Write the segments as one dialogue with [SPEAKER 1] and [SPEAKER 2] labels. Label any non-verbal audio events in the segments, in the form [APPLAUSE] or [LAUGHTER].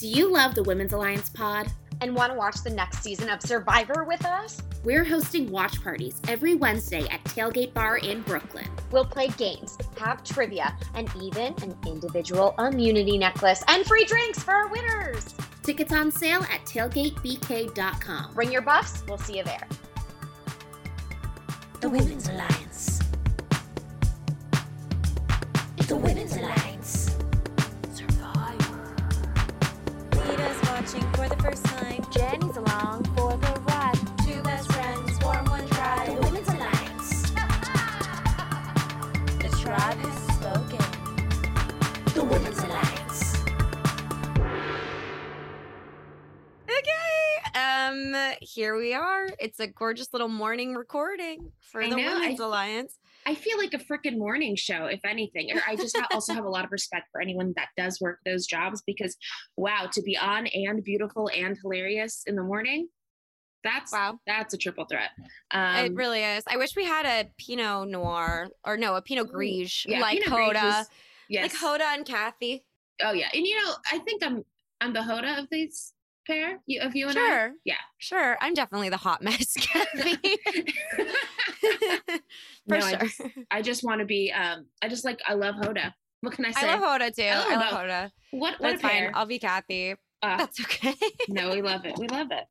[SPEAKER 1] Do you love the Women's Alliance pod?
[SPEAKER 2] And want to watch the next season of Survivor with us?
[SPEAKER 1] We're hosting watch parties every Wednesday at Tailgate Bar in Brooklyn.
[SPEAKER 2] We'll play games, have trivia, and even an individual immunity necklace and free drinks for our winners.
[SPEAKER 1] Tickets on sale at tailgatebk.com.
[SPEAKER 2] Bring your buffs, we'll see you there.
[SPEAKER 3] The Women's Alliance. It's the Women's Alliance.
[SPEAKER 4] Watching for the first time.
[SPEAKER 2] Jenny's along for the ride.
[SPEAKER 4] Two best friends form one
[SPEAKER 3] The. Women's Alliance.
[SPEAKER 4] The tribe has spoken.
[SPEAKER 3] The Women's Alliance.
[SPEAKER 5] Okay. Um, here we are. It's a gorgeous little morning recording for
[SPEAKER 1] I
[SPEAKER 5] the
[SPEAKER 1] know,
[SPEAKER 5] Women's
[SPEAKER 1] I-
[SPEAKER 5] Alliance.
[SPEAKER 1] I feel like a freaking morning show, if anything. Or I just ha- [LAUGHS] also have a lot of respect for anyone that does work those jobs because, wow, to be on and beautiful and hilarious in the morning, that's
[SPEAKER 5] Wow.
[SPEAKER 1] that's a triple threat. Um,
[SPEAKER 5] it really is. I wish we had a Pinot Noir or no, a Pinot Grigio
[SPEAKER 1] yeah,
[SPEAKER 5] like
[SPEAKER 1] Pinot Grigio
[SPEAKER 5] Hoda,
[SPEAKER 1] is- yes.
[SPEAKER 5] like Hoda and Kathie.
[SPEAKER 1] Oh yeah, and you know, I think I'm I'm the Hoda of these pair. You of you and I.
[SPEAKER 5] Sure.
[SPEAKER 1] Yeah.
[SPEAKER 5] Sure. I'm definitely the hot mess, [LAUGHS] Kathie. [LAUGHS] For
[SPEAKER 1] no, I
[SPEAKER 5] sure.
[SPEAKER 1] just, I just want to be. Um, I just like I love Hoda. What can I say?
[SPEAKER 5] I love Hoda too.
[SPEAKER 1] I love
[SPEAKER 5] I love. Hoda.
[SPEAKER 1] what what
[SPEAKER 5] That's fine. I'll be Kathie.
[SPEAKER 1] Uh,
[SPEAKER 5] That's okay. [LAUGHS]
[SPEAKER 1] no, we love it. We love it.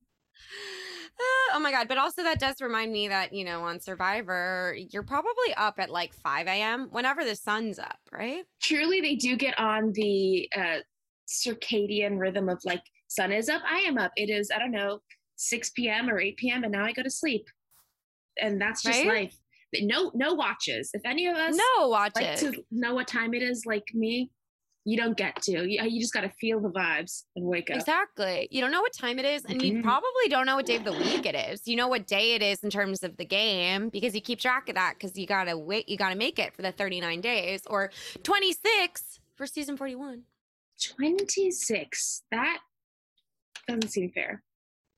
[SPEAKER 5] Uh, oh my god! But also that does remind me that you know on Survivor you're probably up at like 5 a.m. whenever the sun's up, right?
[SPEAKER 1] Truly, they do get on the uh, circadian rhythm of like sun is up, I am up. It is I don't know 6 p.m. or 8 p.m. and now I go to sleep, and that's just
[SPEAKER 5] Right?
[SPEAKER 1] life. But No no watches. If any of us
[SPEAKER 5] No, watch
[SPEAKER 1] like to know what time it is, like me, you don't get to. You, you just got to feel the vibes and wake up.
[SPEAKER 5] Exactly. You don't know what time it is, and you
[SPEAKER 1] Mhm.
[SPEAKER 5] probably don't know what day of the week it is. You know what day it is in terms of the game because you keep track of that because you gotta wait. You gotta make it for the 39 days or 26 for season 41.
[SPEAKER 1] 26. That doesn't seem fair.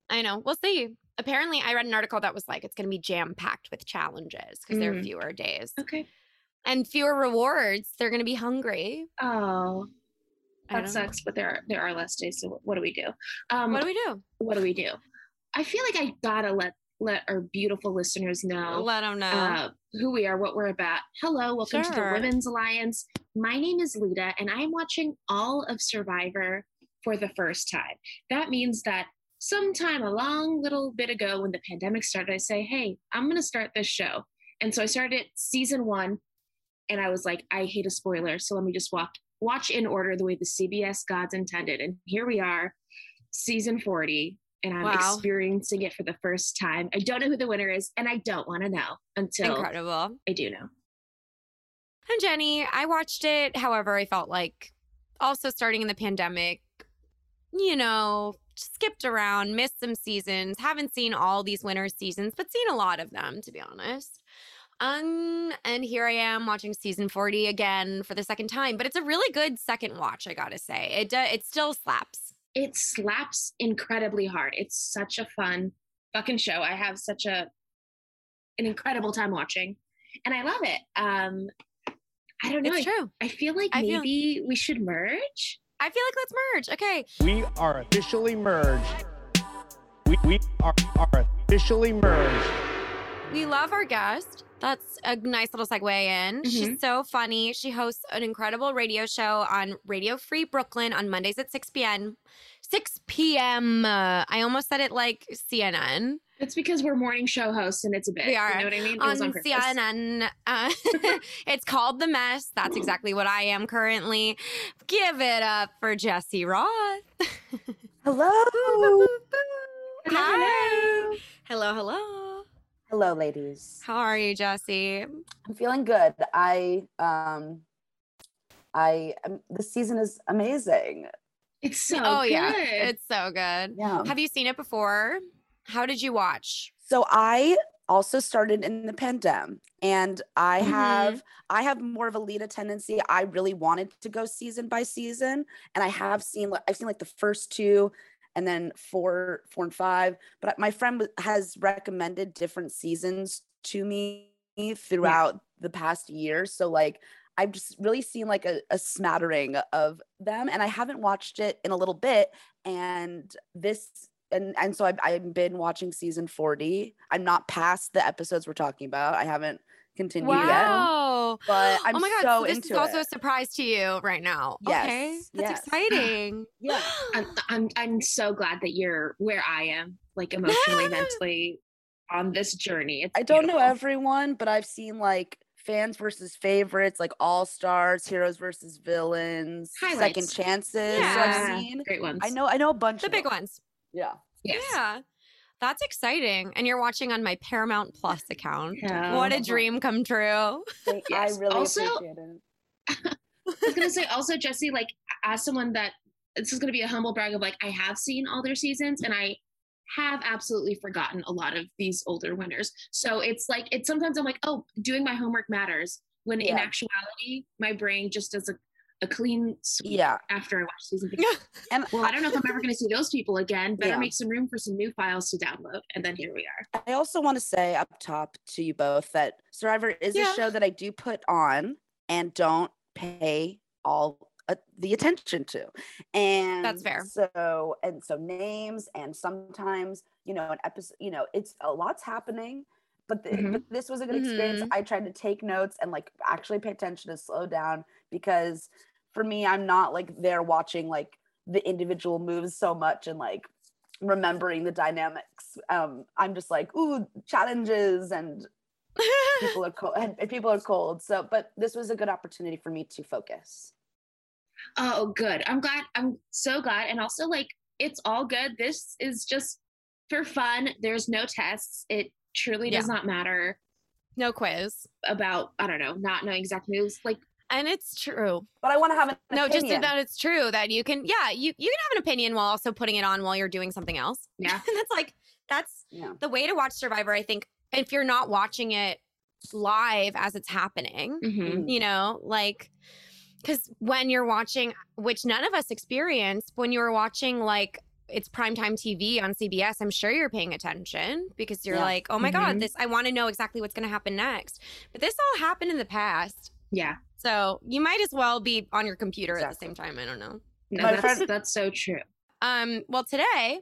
[SPEAKER 5] I know. We'll see. Apparently, I read an article that was like it's going to be jam packed with challenges because there are
[SPEAKER 1] Mm.
[SPEAKER 5] fewer days
[SPEAKER 1] Okay.
[SPEAKER 5] and fewer rewards. They're going to be hungry.
[SPEAKER 1] Oh, that sucks. But there are there are less days. So what, do we do? Um,
[SPEAKER 5] What do we do?
[SPEAKER 1] what do we do? I feel like I gotta let let our beautiful listeners know
[SPEAKER 5] Let them know.
[SPEAKER 1] uh, who we are, what we're about. Hello, welcome to the Women's Alliance. My name is Lida, and I'm watching all of Survivor for the first time. That means that sometime a long little bit ago, when the pandemic started, I say, "Hey, I'm gonna start this show," and so I started season one, and I was like, "I hate a spoiler, so let me just walk watch in order the way the CBS gods intended." And here we are, season 40. And I'm
[SPEAKER 5] Wow.
[SPEAKER 1] experiencing it for the first time. I don't know who the winner is, and I don't want to know until
[SPEAKER 5] Incredible.
[SPEAKER 1] I do know.
[SPEAKER 5] I'm Jenny. I watched it. However, I felt like also starting in the pandemic, you know, skipped around, missed some seasons, haven't seen all these winter seasons, but seen a lot of them, to be honest. Um, and here I am watching season 40 again for the second time, but it's a really good second watch, I gotta say. It, do- it still slaps.
[SPEAKER 1] It slaps incredibly hard. It's such a fun fucking show. I have such a an incredible time watching, and I love it. Um, I don't know.
[SPEAKER 5] It's
[SPEAKER 1] I,
[SPEAKER 5] true.
[SPEAKER 1] I feel like
[SPEAKER 5] I feel-
[SPEAKER 1] maybe we should merge.
[SPEAKER 5] I feel like let's merge. Okay.
[SPEAKER 6] We are officially merged. We, we are, are officially merged.
[SPEAKER 5] We love our guest. That's a nice little segue in. She's so funny. She hosts an incredible radio show on Radio Free Brooklyn on Mondays at 6 p.m. 6 p.m. Uh, I almost said it like CNN.
[SPEAKER 1] It's because we're morning show hosts, and it's a bit.
[SPEAKER 5] We are
[SPEAKER 1] You know what I mean? It was
[SPEAKER 5] on. CNN. Uh, [LAUGHS] it's called The Mess. That's exactly what I am currently. Give it up for Jesse Roth.
[SPEAKER 7] Hello. [LAUGHS]
[SPEAKER 5] Hi. Hello, hello.
[SPEAKER 7] Hello, ladies.
[SPEAKER 5] How are you, Jesse?
[SPEAKER 7] I'm feeling good. I um I um, this season is amazing.
[SPEAKER 1] It's so
[SPEAKER 5] oh,
[SPEAKER 1] good.
[SPEAKER 5] yeah. It's so good.
[SPEAKER 7] Yeah.
[SPEAKER 5] Have you seen it before? How did you watch?
[SPEAKER 7] So I also started in the pandemic and I
[SPEAKER 5] Mm-hmm.
[SPEAKER 7] have I have more of a lead tendency. I really wanted to go season by season and I have seen like I've seen like the first two and then four four and five but my friend has recommended different seasons to me throughout the past year so like I've just really seen like a, a smattering of them, and I haven't watched it in a little bit. And this, and and so I've I've been watching season forty. I'm not past the episodes we're talking about. I haven't continued yet,
[SPEAKER 5] Wow.
[SPEAKER 7] but [GASPS] oh I'm
[SPEAKER 5] oh my god,
[SPEAKER 7] so
[SPEAKER 5] so this
[SPEAKER 7] into
[SPEAKER 5] is also
[SPEAKER 7] it.
[SPEAKER 5] a surprise to you right now. okay.
[SPEAKER 7] Yes,
[SPEAKER 5] That's
[SPEAKER 7] yes.
[SPEAKER 5] exciting. [GASPS]
[SPEAKER 7] Yeah,
[SPEAKER 1] I'm, I'm I'm so glad that you're where I am, like emotionally, [LAUGHS] mentally, on this journey. It's
[SPEAKER 7] I don't know everyone, but I've seen like fans versus favorites, like all stars, heroes versus villains, second
[SPEAKER 1] Highlights.
[SPEAKER 7] chances. So
[SPEAKER 5] Yeah.
[SPEAKER 7] I've seen.
[SPEAKER 1] great ones.
[SPEAKER 7] I know. I know a bunch.
[SPEAKER 5] The
[SPEAKER 7] of
[SPEAKER 5] big
[SPEAKER 7] them.
[SPEAKER 5] ones.
[SPEAKER 7] Yeah.
[SPEAKER 1] Yes.
[SPEAKER 5] Yeah. That's exciting. And you're watching on my Paramount Plus account.
[SPEAKER 1] Yeah.
[SPEAKER 5] What a dream come true.
[SPEAKER 7] Thank-
[SPEAKER 1] Yes.
[SPEAKER 7] I really
[SPEAKER 1] Also-
[SPEAKER 7] appreciate it. [LAUGHS]
[SPEAKER 1] I was gonna say also Jesse, like as someone that this is gonna be a humble brag of like I have seen all their seasons and I have absolutely forgotten a lot of these older winners. So it's like it's sometimes I'm like, oh, doing my homework matters. When in actuality, my brain just does a, a clean sweep
[SPEAKER 7] Yeah.
[SPEAKER 1] after I watch season three.
[SPEAKER 7] And
[SPEAKER 1] Well, I don't know if I'm ever gonna see those people again. Better
[SPEAKER 7] Yeah.
[SPEAKER 1] make some room for some new files to download. And then here we are.
[SPEAKER 7] I also want to say up top to you both that Survivor is
[SPEAKER 5] Yeah.
[SPEAKER 7] a show that I do put on and don't pay all uh, the attention to. And that's
[SPEAKER 5] fair.
[SPEAKER 7] So and so names and sometimes you know an episode you know it's a lot's happening. But, the,
[SPEAKER 1] Mhm.
[SPEAKER 7] but this was a good experience.
[SPEAKER 5] Mhm.
[SPEAKER 7] I tried to take notes and like actually pay attention to slow down because for me, I'm not like there watching like the individual moves so much and like remembering the dynamics. Um, I'm just like, ooh, challenges and [LAUGHS] people are cold and and people are cold. So, but this was a good opportunity for me to focus.
[SPEAKER 1] Oh, good. I'm glad. I'm so glad. And also, like, it's all good. This is just for fun. There's no tests. It truly does not matter
[SPEAKER 5] no quiz.
[SPEAKER 1] about, I don't know, not knowing exact moves. Like,
[SPEAKER 5] And it's true.
[SPEAKER 7] But I want to have an
[SPEAKER 5] No, just that it's true that you can, yeah, you, you can have an opinion while also putting it on while you're doing something else. [LAUGHS]
[SPEAKER 1] yeah.
[SPEAKER 5] And that's like, that's
[SPEAKER 7] yeah.
[SPEAKER 5] the way to watch Survivor, I think, if you're not watching it live as it's happening,
[SPEAKER 1] Mhm.
[SPEAKER 5] you know, like, because when you're watching, which none of us experience, when you're watching like it's primetime TV on CBS, I'm sure you're paying attention because you're
[SPEAKER 7] Yeah.
[SPEAKER 5] like, oh my God,
[SPEAKER 1] Mhm.
[SPEAKER 5] this, I want to know exactly what's going to happen next. But this all happened in the past.
[SPEAKER 1] Yeah.
[SPEAKER 5] So you might as well be on your computer at the same time. I don't know.
[SPEAKER 1] No, that's,
[SPEAKER 7] friend-
[SPEAKER 1] that's so true.
[SPEAKER 5] Um, well, today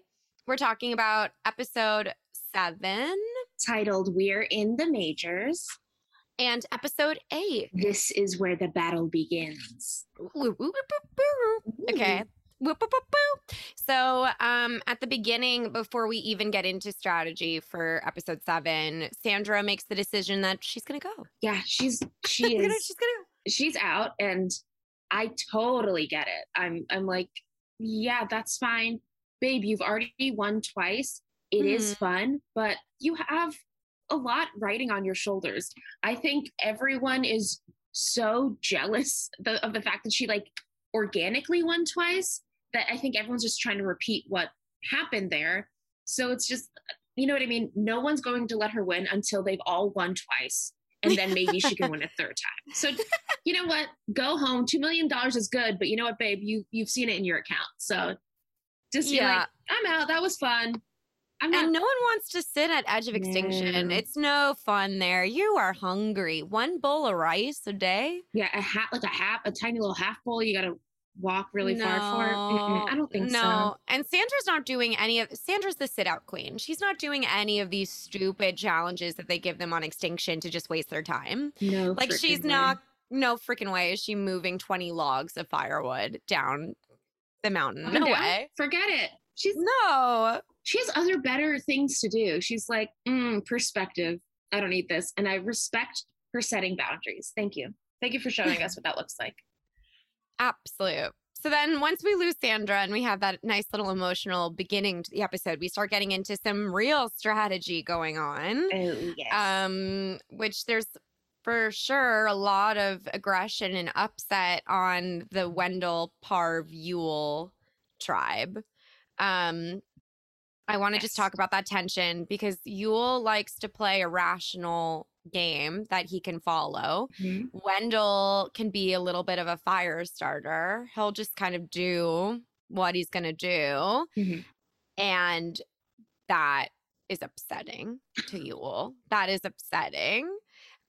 [SPEAKER 5] we're talking about episode seven
[SPEAKER 1] Titled We're in the Majors.
[SPEAKER 5] and episode eight.
[SPEAKER 1] This is where the battle begins.
[SPEAKER 5] Okay. So, um, at the beginning, before we even get into strategy for episode seven, Sandra makes the decision that she's gonna go.
[SPEAKER 1] Yeah, she's [LAUGHS] she
[SPEAKER 5] She's
[SPEAKER 1] is
[SPEAKER 5] she's gonna
[SPEAKER 1] she's out and I totally get it. I'm I'm like, yeah, that's fine. Babe, you've already won twice. It is mm-hmm. fun, but you have a lot riding on your shoulders. I think everyone is so jealous [LAUGHS] the, of the fact that she like organically won twice that I think everyone's just trying to repeat what happened there. So it's just you know what I mean? No one's going to let her win until they've all won twice. And then [LAUGHS] maybe she can win a third time. So you know what? Go home. Two million dollars is good, but you know what, babe? You you've seen it in your account. So just be
[SPEAKER 5] Yeah.
[SPEAKER 1] like, I'm out. That was fun. I'm not
[SPEAKER 5] And no one wants to sit at edge of extinction.
[SPEAKER 1] No.
[SPEAKER 5] It's no fun there. You are hungry. One bowl of rice a day?
[SPEAKER 1] yeah, a hat like a half a tiny little half bowl you gotta walk really far for. Mm-mm, I don't think
[SPEAKER 5] no.
[SPEAKER 1] so. No.
[SPEAKER 5] And Sandra's not doing any of Sandra's the sit out queen. She's not doing any of these stupid challenges that they give them on extinction to just waste their time.
[SPEAKER 1] No.
[SPEAKER 5] Like she's
[SPEAKER 1] way.
[SPEAKER 5] not no freaking way is she moving 20 logs of firewood down the mountain.
[SPEAKER 1] Up
[SPEAKER 5] No way.
[SPEAKER 1] Forget it. She's
[SPEAKER 5] No.
[SPEAKER 1] she has other better things to do. She's like, mm, perspective. I don't need this. And I respect her setting boundaries. Thank you. Thank you for showing [LAUGHS] us what that looks like.
[SPEAKER 5] Absolute. So then once we lose Sandra and we have that nice little emotional beginning to the episode, we start getting into some real strategy going on.
[SPEAKER 1] Oh yes.
[SPEAKER 5] um which there's for sure a lot of aggression and upset on the Wendell Parv Yul tribe. Um I want to just talk about that tension because Yul likes to play a rational game that he can follow.
[SPEAKER 1] Mhm.
[SPEAKER 5] Wendell can be a little bit of a fire starter. He'll just kind of do what he's going to do.
[SPEAKER 1] Mhm.
[SPEAKER 5] And that is upsetting to Yul. That is upsetting.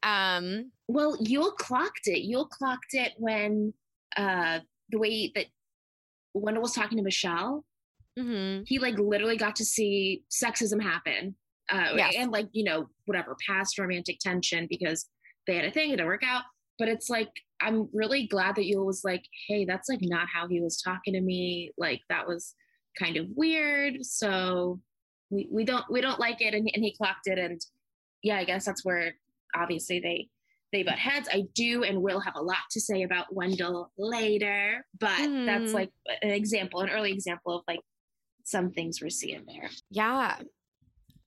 [SPEAKER 5] Um,
[SPEAKER 1] Well, Yul clocked it. Yul clocked it when uh the way that Wendell was talking to Michelle,
[SPEAKER 5] mhm.
[SPEAKER 1] he like literally got to see sexism happen. Uh
[SPEAKER 5] Yes.
[SPEAKER 1] and like, you know, whatever past romantic tension because they had a thing, it didn't work out. But it's like I'm really glad that you was like, hey, that's like not how he was talking to me. Like that was kind of weird. So we, we don't we don't like it and, and he clocked it and yeah, I guess that's where obviously they they butt heads. I do and will have a lot to say about Wendell later, but that's
[SPEAKER 5] Mhm.
[SPEAKER 1] like an example, an early example of like some things we're seeing there.
[SPEAKER 5] Yeah.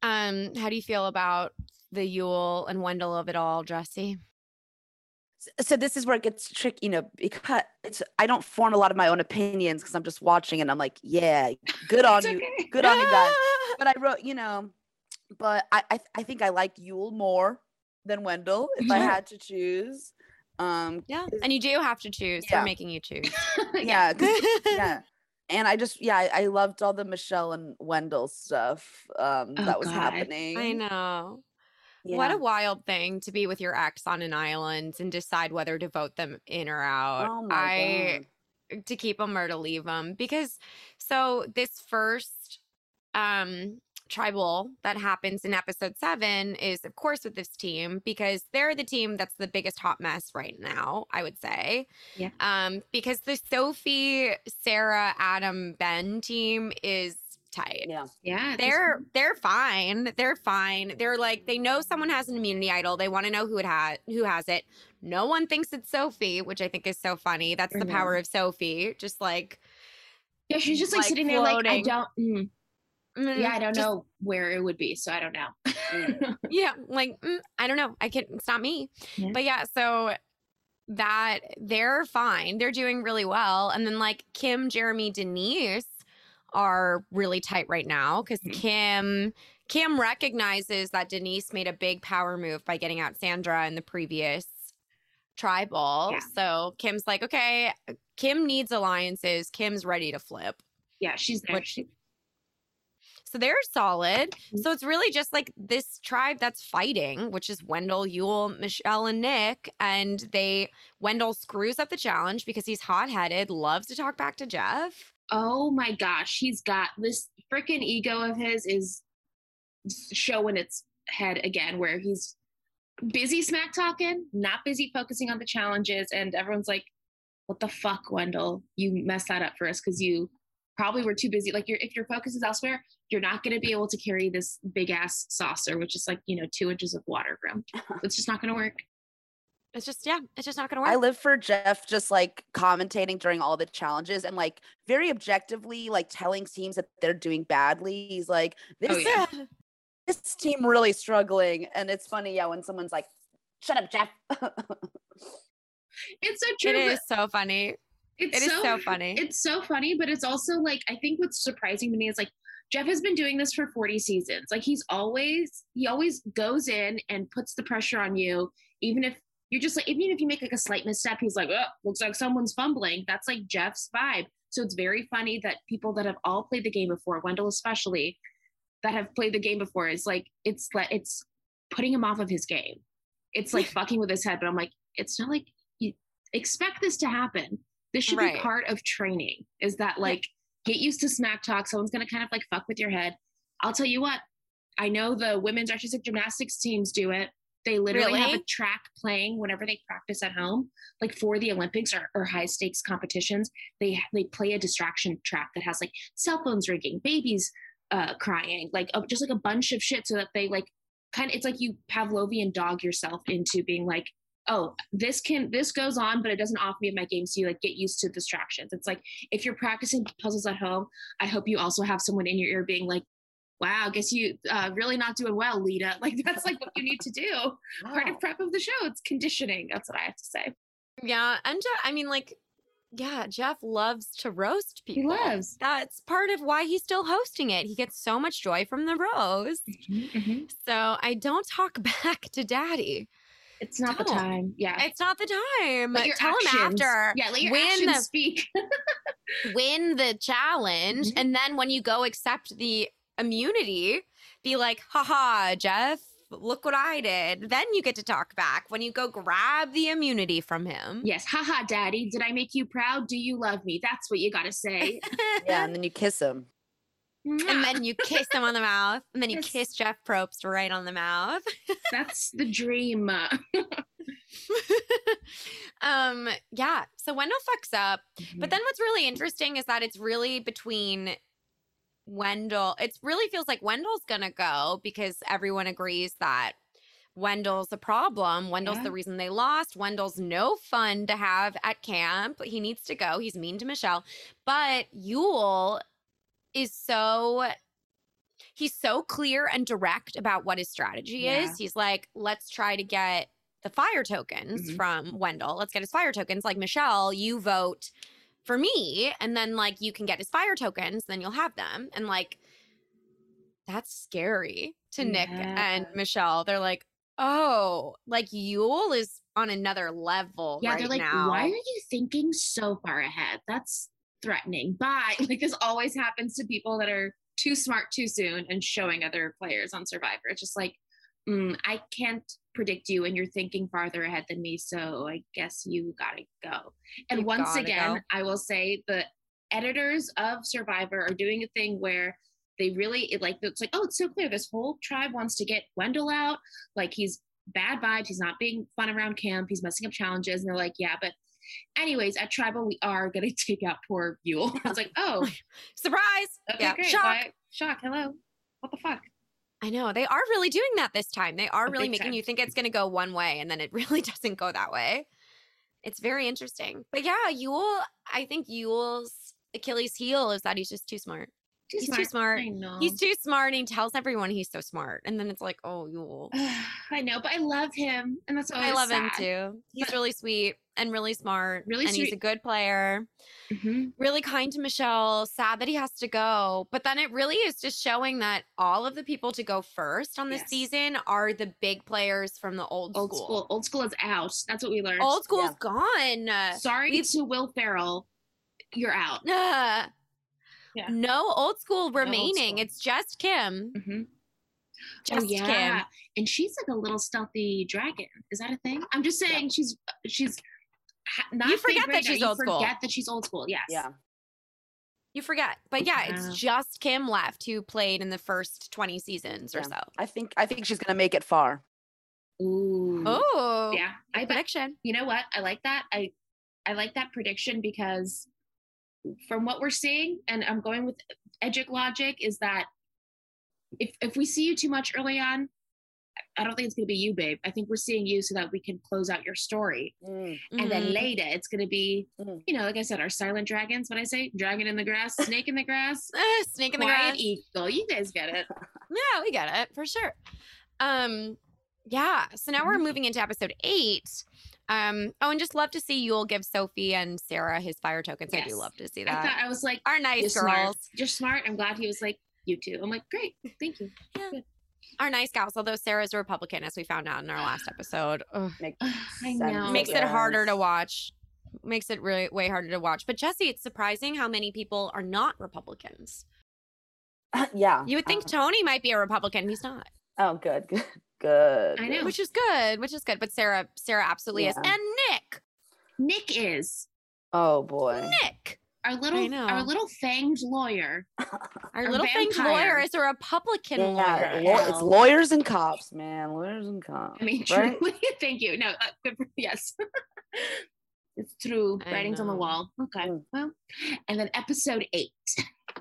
[SPEAKER 5] Um, how do you feel about the Yul and Wendell of it all, Jesse?
[SPEAKER 7] So this is where it gets tricky, you know, because it's I don't form a lot of my own opinions because I'm just watching and I'm like, yeah, good [LAUGHS] on you,
[SPEAKER 1] okay.
[SPEAKER 7] good on you guys. [LAUGHS] But I wrote, you know, but I I, I think I like Yul more than Wendell if I [LAUGHS] had to choose. Um,
[SPEAKER 5] Yeah. And you do have to choose.
[SPEAKER 7] Yeah.
[SPEAKER 5] We're making you choose.
[SPEAKER 7] yeah, yeah. And I just yeah, I, I loved all the Michelle and Wendell stuff um,
[SPEAKER 1] Oh,
[SPEAKER 7] that was
[SPEAKER 1] God.
[SPEAKER 7] happening.
[SPEAKER 5] I know. What a wild thing to be with your ex on an island and decide whether to vote them in or out.
[SPEAKER 7] Oh my
[SPEAKER 5] I
[SPEAKER 7] god.
[SPEAKER 5] to keep them or to leave them because so this first um tribal that happens in episode 7 is of course with this team because they're the team that's the biggest hot mess right now i would say
[SPEAKER 1] Yeah.
[SPEAKER 5] um because the sophie sarah adam ben team is tight
[SPEAKER 7] Yeah.
[SPEAKER 1] yeah.
[SPEAKER 5] they're they're fine. They're fine. They're like they know someone has an immunity idol. They want to know who it has who has it. No one thinks it's Sophie, which I think is so funny. That's the
[SPEAKER 1] Mhm.
[SPEAKER 5] power of Sophie. Just like
[SPEAKER 1] yeah, she's just like,
[SPEAKER 5] like,
[SPEAKER 1] sitting there like I don't mm,
[SPEAKER 5] mm,
[SPEAKER 1] yeah, I don't
[SPEAKER 5] just-
[SPEAKER 1] know where it would be, so I don't know.
[SPEAKER 5] Yeah, like mm, I don't know. I can. It's not me.
[SPEAKER 1] Yeah.
[SPEAKER 5] But yeah, so that they're fine. They're doing really well. And then like Kim, Jeremy, Denise are really tight right now because
[SPEAKER 1] Mhm.
[SPEAKER 5] Kim Kim recognizes that Denise made a big power move by getting out Sandra in the previous tribal.
[SPEAKER 1] Yeah.
[SPEAKER 5] So Kim's like, okay, Kim needs alliances. Kim's ready to flip.
[SPEAKER 1] yeah, she's there.
[SPEAKER 5] Which-
[SPEAKER 1] She-
[SPEAKER 5] So they're solid.
[SPEAKER 1] Mhm.
[SPEAKER 5] So it's really just like this tribe that's fighting, which is Wendell, Yul, Michelle, and Nick. And they Wendell screws up the challenge because he's hot headed, loves to talk back to Jeff.
[SPEAKER 1] oh my gosh, he's got this freaking ego of his is showing its head again, where he's busy smack talking, not busy focusing on the challenges, and everyone's like, "What the fuck, Wendell? You messed that up for us because you probably were too busy. Like, your if your focus is elsewhere, you're not going to be able to carry this big ass saucer, which is like you know two inches of water room. [LAUGHS] It's just not going to work."
[SPEAKER 5] It's just, yeah, it's just not going to work.
[SPEAKER 7] I live for Jeff just like commentating during all the challenges and like very objectively like telling teams that they're doing badly. He's like, oh, this,
[SPEAKER 1] Oh, yeah.
[SPEAKER 7] this team really struggling. And it's funny, yeah, when someone's like, shut up, Jeff. [LAUGHS]
[SPEAKER 1] It's so true.
[SPEAKER 5] it
[SPEAKER 1] but
[SPEAKER 5] is so funny.
[SPEAKER 1] It's
[SPEAKER 5] It is so funny.
[SPEAKER 1] It's so funny, but it's also like I think what's surprising to me is like Jeff has been doing this for 40 seasons. Like he's always he always goes in and puts the pressure on you, even if you're just like even if you make like a slight misstep, he's like, oh, looks like someone's fumbling. That's like Jeff's vibe. So it's very funny that people that have all played the game before, Wendell especially, that have played the game before, is like it's like it's putting him off of his game. It's like [LAUGHS] fucking with his head, but I'm like, it's not like you expect this to happen. This should
[SPEAKER 5] Right.
[SPEAKER 1] be part of training. Is that like get used to smack talk? Someone's gonna kind of like fuck with your head. I'll tell you what. I know the women's artistic gymnastics teams do it. They literally have a
[SPEAKER 5] Really?
[SPEAKER 1] track playing whenever they practice at home, like for the Olympics or, or high stakes competitions. They they play a distraction track that has like cell phones ringing, babies uh, crying, like uh, just like a bunch of shit, so that they like kind of it's like you Pavlovian dog yourself into being like, oh, this can this goes on, but it doesn't off me of my game. So you like get used to distractions. It's like if you're practicing puzzles at home, I hope you also have someone in your ear being like, wow, guess you uh, really not doing well, Lida. [LAUGHS] Like that's like what you need to do. Part of prep of the show. It's conditioning. That's what I have to say.
[SPEAKER 5] Yeah. And Je- I mean, like, yeah, Jeff loves to roast people.
[SPEAKER 1] He loves.
[SPEAKER 5] That's part of why he's still hosting it. He gets so much joy from the roast.
[SPEAKER 1] Mhm.
[SPEAKER 5] So I don't [LAUGHS] talk back to daddy.
[SPEAKER 1] It's not the
[SPEAKER 5] Don't.
[SPEAKER 1] time. Yeah.
[SPEAKER 5] It's not the time.
[SPEAKER 1] Let your
[SPEAKER 5] Tell
[SPEAKER 1] actions,
[SPEAKER 5] him after.
[SPEAKER 1] Yeah, let your
[SPEAKER 5] win
[SPEAKER 1] actions
[SPEAKER 5] the
[SPEAKER 1] speak. [LAUGHS]
[SPEAKER 5] win the challenge,
[SPEAKER 1] Mhm.
[SPEAKER 5] and then when you go accept the immunity, be like, haha, Jeff, look what I did. Then you get to talk back when you go grab the immunity from him.
[SPEAKER 1] Yes, haha, daddy. Did I make you proud? Do you love me? That's what you gotta say. [LAUGHS]
[SPEAKER 7] Yeah, and then you kiss him.
[SPEAKER 5] And then you kiss him on the mouth, and then you
[SPEAKER 1] Yes.
[SPEAKER 5] kiss Jeff Probst right on the mouth.
[SPEAKER 1] that's the dream. [LAUGHS]
[SPEAKER 5] um, yeah. So Wendell fucks up,
[SPEAKER 1] Mm-hmm.
[SPEAKER 5] but then what's really interesting is that it's really between Wendell. It really feels like Wendell's gonna go because everyone agrees that Wendell's a problem. Wendell's
[SPEAKER 1] Yeah.
[SPEAKER 5] the reason they lost. Wendell's no fun to have at camp. He needs to go. He's mean to Michelle. But Yul is so he's so clear and direct about what his strategy
[SPEAKER 1] Yeah.
[SPEAKER 5] is. He's like, let's try to get the fire tokens
[SPEAKER 1] Mhm.
[SPEAKER 5] from Wendell. Let's get his fire tokens. Like Michelle, you vote for me, and then like you can get his fire tokens, then you'll have them. And like that's scary to Nick and Michelle. They're like, oh, like Yul is on another level
[SPEAKER 1] yeah,
[SPEAKER 5] right
[SPEAKER 1] they're like,
[SPEAKER 5] now.
[SPEAKER 1] why are you thinking so far ahead? That's threatening. Bye. Like this always happens to people that are too smart too soon and showing other players on Survivor. It's just like, mm, I can't predict you, and you're thinking farther ahead than me. So I guess you gotta go. And
[SPEAKER 5] You
[SPEAKER 1] once again,
[SPEAKER 5] go.
[SPEAKER 1] I will say the editors of Survivor are doing a thing where they really it like it's like oh it's so clear this whole tribe wants to get Wendell out like he's bad vibes he's not being fun around camp he's messing up challenges and they're like yeah but anyways at tribal we are gonna [LAUGHS] take out poor Yul I was like oh [LAUGHS]
[SPEAKER 5] Surprise!
[SPEAKER 1] okay
[SPEAKER 5] yeah,
[SPEAKER 1] great
[SPEAKER 5] shock.
[SPEAKER 1] Shock hello what the fuck
[SPEAKER 5] I know they are really doing that this time. They are
[SPEAKER 1] A
[SPEAKER 5] really making
[SPEAKER 1] time.
[SPEAKER 5] you think it's going to go one way, and then it [LAUGHS] really doesn't go that way. It's very interesting. But yeah, Yul. I think Yul's Achilles' heel is that he's just too smart.
[SPEAKER 1] Too
[SPEAKER 5] He's
[SPEAKER 1] smart.
[SPEAKER 5] too smart.
[SPEAKER 1] I know
[SPEAKER 5] He's too smart, and he tells everyone he's so smart, and then it's like, oh, Yul. [SIGHS]
[SPEAKER 1] I know but I love him and that's why
[SPEAKER 5] I
[SPEAKER 1] always
[SPEAKER 5] love him too. He's
[SPEAKER 1] But-
[SPEAKER 5] really sweet and really smart.
[SPEAKER 1] Really
[SPEAKER 5] and he's a good player.
[SPEAKER 1] Mhm.
[SPEAKER 5] Really kind to Michelle. Sad that he has to go. But then it really is just showing that all of the people to go first on this
[SPEAKER 1] Yes.
[SPEAKER 5] season are the big players from the old,
[SPEAKER 1] old school old school is out that's what we learned
[SPEAKER 5] Old school
[SPEAKER 7] yeah.
[SPEAKER 5] gone. Uh,
[SPEAKER 1] sorry
[SPEAKER 5] we've-
[SPEAKER 1] to Will Ferrell you're out
[SPEAKER 5] uh,
[SPEAKER 1] Yeah.
[SPEAKER 5] No old school
[SPEAKER 1] old
[SPEAKER 5] remaining.
[SPEAKER 1] school.
[SPEAKER 5] It's just Kim.
[SPEAKER 1] Mhm.
[SPEAKER 5] Just
[SPEAKER 1] oh yeah, and she's like a little stealthy dragon. Is that a thing? I'm just saying she's she's not.
[SPEAKER 5] You forget that she's
[SPEAKER 1] you
[SPEAKER 5] old school.
[SPEAKER 1] Forget that she's old school. Yes.
[SPEAKER 7] Yeah.
[SPEAKER 5] You forget. But yeah,
[SPEAKER 1] Wow.
[SPEAKER 5] it's just Kim left who played in the first 20 seasons or so.
[SPEAKER 7] I think I think she's gonna make it far.
[SPEAKER 1] Ooh.
[SPEAKER 5] Oh.
[SPEAKER 1] Yeah. I bet.
[SPEAKER 5] Prediction.
[SPEAKER 1] You know what? I like that. I I like that prediction because from what we're seeing, and I'm going with Edgic logic, is that if if we see you too much early on, I don't think it's gonna be you, babe. I think we're seeing you so that we can close out your story.
[SPEAKER 7] Mm.
[SPEAKER 1] and then
[SPEAKER 5] Mhm.
[SPEAKER 1] later it's going to be
[SPEAKER 7] Mhm.
[SPEAKER 1] you know like i said our silent dragons what i say dragon in the grass snake in the grass
[SPEAKER 5] Eh, [LAUGHS] snake in the
[SPEAKER 1] quiet
[SPEAKER 5] grass.
[SPEAKER 1] eagle you guys get it [LAUGHS]
[SPEAKER 5] Yeah, we get it for sure. Um, yeah. So now we're
[SPEAKER 1] Mhm.
[SPEAKER 5] moving into episode eight. Um, oh, and just love to see Yul give Sophie and Sarah his fire tokens. I do love to see that.
[SPEAKER 1] i thought i was like
[SPEAKER 5] Our
[SPEAKER 1] you're
[SPEAKER 5] nice
[SPEAKER 1] smart
[SPEAKER 5] girls.
[SPEAKER 1] you're smart i'm glad he was like you too i'm like great thank you Yeah,
[SPEAKER 5] Our nice gals. Although Sarah's a Republican, as we found out in our last episode. Ugh. [SIGHS]
[SPEAKER 7] Make
[SPEAKER 1] i know
[SPEAKER 5] makes it harder to watch. Makes it really way harder to watch. But Jesse, it's surprising how many people are not Republicans.
[SPEAKER 7] yeah.
[SPEAKER 5] You would think
[SPEAKER 7] Uh,
[SPEAKER 5] Tony might be a Republican. He's not,
[SPEAKER 7] oh, good, good, good.
[SPEAKER 1] I know.
[SPEAKER 5] which is good. Which is good. But Sarah, Sarah absolutely is. And Nick,
[SPEAKER 1] nick is
[SPEAKER 7] Oh boy.
[SPEAKER 5] Nick,
[SPEAKER 1] our little
[SPEAKER 5] know.
[SPEAKER 1] our little fanged lawyer [LAUGHS]
[SPEAKER 5] our
[SPEAKER 1] A
[SPEAKER 5] little fanged lawyer
[SPEAKER 1] vampire.
[SPEAKER 5] is a Republican
[SPEAKER 7] Yeah,
[SPEAKER 5] lawyer.
[SPEAKER 7] law- it's lawyers and cops, man. Lawyers and cops.
[SPEAKER 1] i mean
[SPEAKER 7] right? [LAUGHS]
[SPEAKER 1] truly thank you no uh, good yes [LAUGHS] it's true
[SPEAKER 5] I
[SPEAKER 1] writings on the wall okay
[SPEAKER 7] Mm.
[SPEAKER 1] well and then episode eight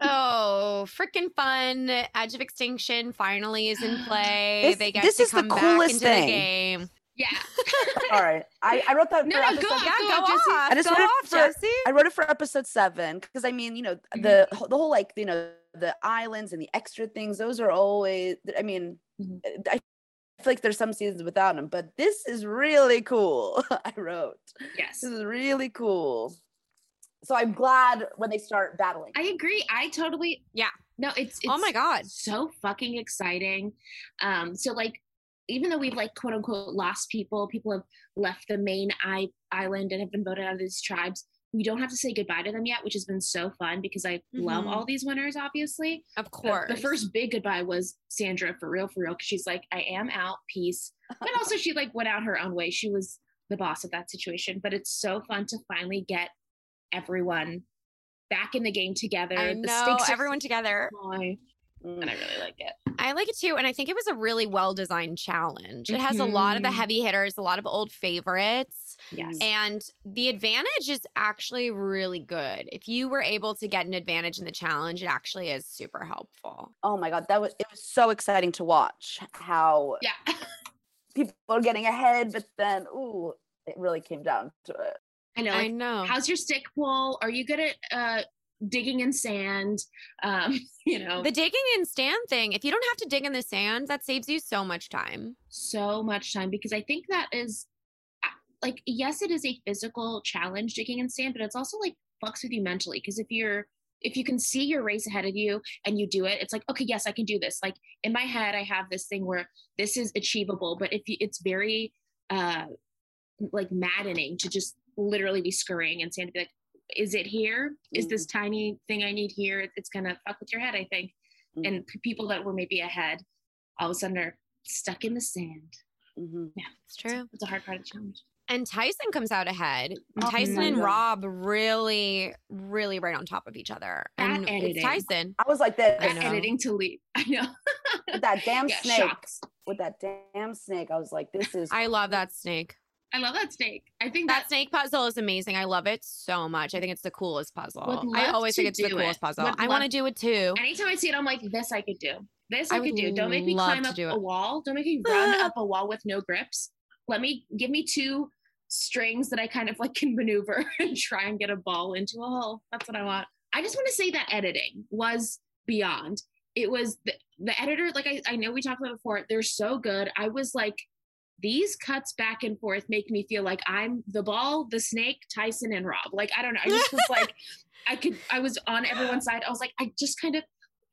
[SPEAKER 5] Oh, freaking fun! Edge of Extinction finally is in [GASPS] play.
[SPEAKER 7] This-
[SPEAKER 5] they get
[SPEAKER 7] this
[SPEAKER 5] to
[SPEAKER 7] is the
[SPEAKER 5] come back
[SPEAKER 7] coolest
[SPEAKER 5] into
[SPEAKER 7] thing.
[SPEAKER 5] the game.
[SPEAKER 1] yeah [LAUGHS]
[SPEAKER 7] All right. I, I wrote that
[SPEAKER 1] No,
[SPEAKER 7] for
[SPEAKER 1] no,
[SPEAKER 7] episode
[SPEAKER 1] go
[SPEAKER 5] Yeah,
[SPEAKER 1] Go
[SPEAKER 5] go, off.
[SPEAKER 7] I just
[SPEAKER 5] go
[SPEAKER 7] wanted
[SPEAKER 5] off,
[SPEAKER 7] for-
[SPEAKER 5] Jesse.
[SPEAKER 7] I wrote it for episode seven because I mean, you know,
[SPEAKER 1] Mhm.
[SPEAKER 7] the the whole like you know the islands and the extra things. Those are always. I mean,
[SPEAKER 1] Mhm.
[SPEAKER 7] I feel like there's some seasons without them, but this is really cool. [LAUGHS] I wrote
[SPEAKER 1] yes
[SPEAKER 7] this is really cool. So I'm glad when they start battling.
[SPEAKER 1] I agree. I totally
[SPEAKER 5] Yeah.
[SPEAKER 1] No, it's, it's
[SPEAKER 5] oh my god!
[SPEAKER 1] so fucking exciting. Um, so like even though we've like quote unquote lost people, people have left the main I- island and have been voted out of these tribes. We don't have to say goodbye to them yet, which has been so fun because I love
[SPEAKER 5] Mhm.
[SPEAKER 1] all these winners, obviously.
[SPEAKER 5] Of course.
[SPEAKER 1] The, first big goodbye was Sandra for real, for real. Cause she's like, I am out, peace. [LAUGHS] But also she like went out her own way. She was the boss of that situation. But it's so fun to finally get everyone back in the game together.
[SPEAKER 5] I
[SPEAKER 1] the
[SPEAKER 5] know
[SPEAKER 1] stakes are
[SPEAKER 5] everyone together.
[SPEAKER 7] Mm.
[SPEAKER 1] And I really like it.
[SPEAKER 5] I like it too. And I think it was a really well designed challenge. It has a lot of the
[SPEAKER 1] Mhm.
[SPEAKER 5] heavy hitters, a lot of old favorites.
[SPEAKER 1] Yes.
[SPEAKER 5] And the advantage is actually really good. If you were able to get an advantage in the challenge, it actually is super helpful.
[SPEAKER 7] Oh my god, that was it was so exciting to watch how
[SPEAKER 1] yeah.
[SPEAKER 7] people are getting ahead, but then ooh, it really came down to it.
[SPEAKER 1] I know.
[SPEAKER 5] I know.
[SPEAKER 1] how's your stick pull? Are you good at uh digging in sand? Um, [LAUGHS] you know,
[SPEAKER 5] The digging in sand thing, if you don't have to dig in the sand, that saves you so much time.
[SPEAKER 1] so much time because I think that is uh, like yes, it is a physical challenge digging in sand, but it's also like fucks with you mentally because if you're if you can see your race ahead of you and you do it, it's like okay, yes, I can do this. Like in my head, I have this thing where this is achievable, but if you, it's very uh like maddening to just literally be scurrying in sand to be like, is it here? Is this tiny thing I need here? It's gonna fuck with your head, I think.
[SPEAKER 7] Mhm.
[SPEAKER 1] And p- people that were maybe ahead, all of a sudden are stuck in the sand.
[SPEAKER 7] Mhm.
[SPEAKER 5] It's true.
[SPEAKER 1] It's a hard part of the challenge.
[SPEAKER 5] And Tyson comes out ahead.
[SPEAKER 7] Oh
[SPEAKER 5] Tyson and Rob really, really right on top of each other.
[SPEAKER 1] That
[SPEAKER 5] And it's
[SPEAKER 1] editing.
[SPEAKER 5] Tyson.
[SPEAKER 7] I was like this
[SPEAKER 5] I
[SPEAKER 1] That editing to leave. [LAUGHS] I know.
[SPEAKER 7] with that damn
[SPEAKER 1] yeah,
[SPEAKER 7] snake.
[SPEAKER 1] shocks.
[SPEAKER 7] With that damn snake, I was like, this is
[SPEAKER 5] I love that snake.
[SPEAKER 1] I love that snake. I think
[SPEAKER 5] That
[SPEAKER 1] that
[SPEAKER 5] snake puzzle is amazing. I love it so much. I think it's the coolest puzzle. I always think it's the coolest
[SPEAKER 1] it.
[SPEAKER 5] puzzle.
[SPEAKER 1] Would
[SPEAKER 5] I want to do it too.
[SPEAKER 1] anytime I see it, I'm like, this I could do. This I,
[SPEAKER 5] I
[SPEAKER 1] could do. Don't make me climb up a wall. Don't make me [LAUGHS] run up a wall with no grips. Let me give me two strings that I kind of like can maneuver [LAUGHS] and try and get a ball into a hole. That's what I want. I just want to say that editing was beyond. It was the, the editor, like I, I know we talked about before, they're so good. I was like, these cuts back and forth make me feel like I'm the ball, the snake, Tyson, and Rob. Like, I don't know. I just was like, [LAUGHS] I could, I was on everyone's side. I was like, I just kind of,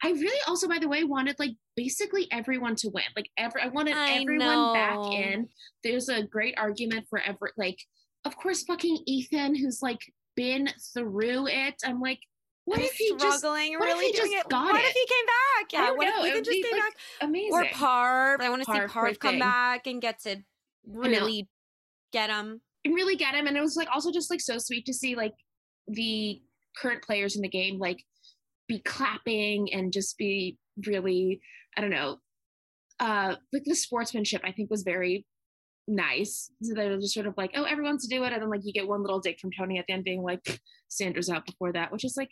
[SPEAKER 1] I really also, by the way, wanted like basically everyone to win. Like, every, I wanted
[SPEAKER 5] I
[SPEAKER 1] everyone back in. There's a great argument for every, like, of course, fucking Ethan, who's like been through it. I'm like, what
[SPEAKER 5] I'm
[SPEAKER 1] if he just
[SPEAKER 5] struggling
[SPEAKER 1] what if
[SPEAKER 5] really
[SPEAKER 1] he
[SPEAKER 5] doing
[SPEAKER 1] just
[SPEAKER 5] it?
[SPEAKER 1] got
[SPEAKER 5] what
[SPEAKER 1] it?
[SPEAKER 5] if he came back? Yeah, what
[SPEAKER 1] know.
[SPEAKER 5] if Ethan just
[SPEAKER 1] be,
[SPEAKER 5] came
[SPEAKER 1] like,
[SPEAKER 5] back?
[SPEAKER 1] amazing?
[SPEAKER 5] Or Parv. I want to see
[SPEAKER 1] Parv,
[SPEAKER 5] Parv come
[SPEAKER 1] thing.
[SPEAKER 5] back and get to really get him.
[SPEAKER 1] and really get him. And it was like also just like so sweet to see like the current players in the game like be clapping and just be really, I don't know, uh like the sportsmanship I think was very nice. So they were just sort of like, oh, everyone's to do it. And then like you get one little dig from Tony at the end being like, Sandra's out before that, which is like,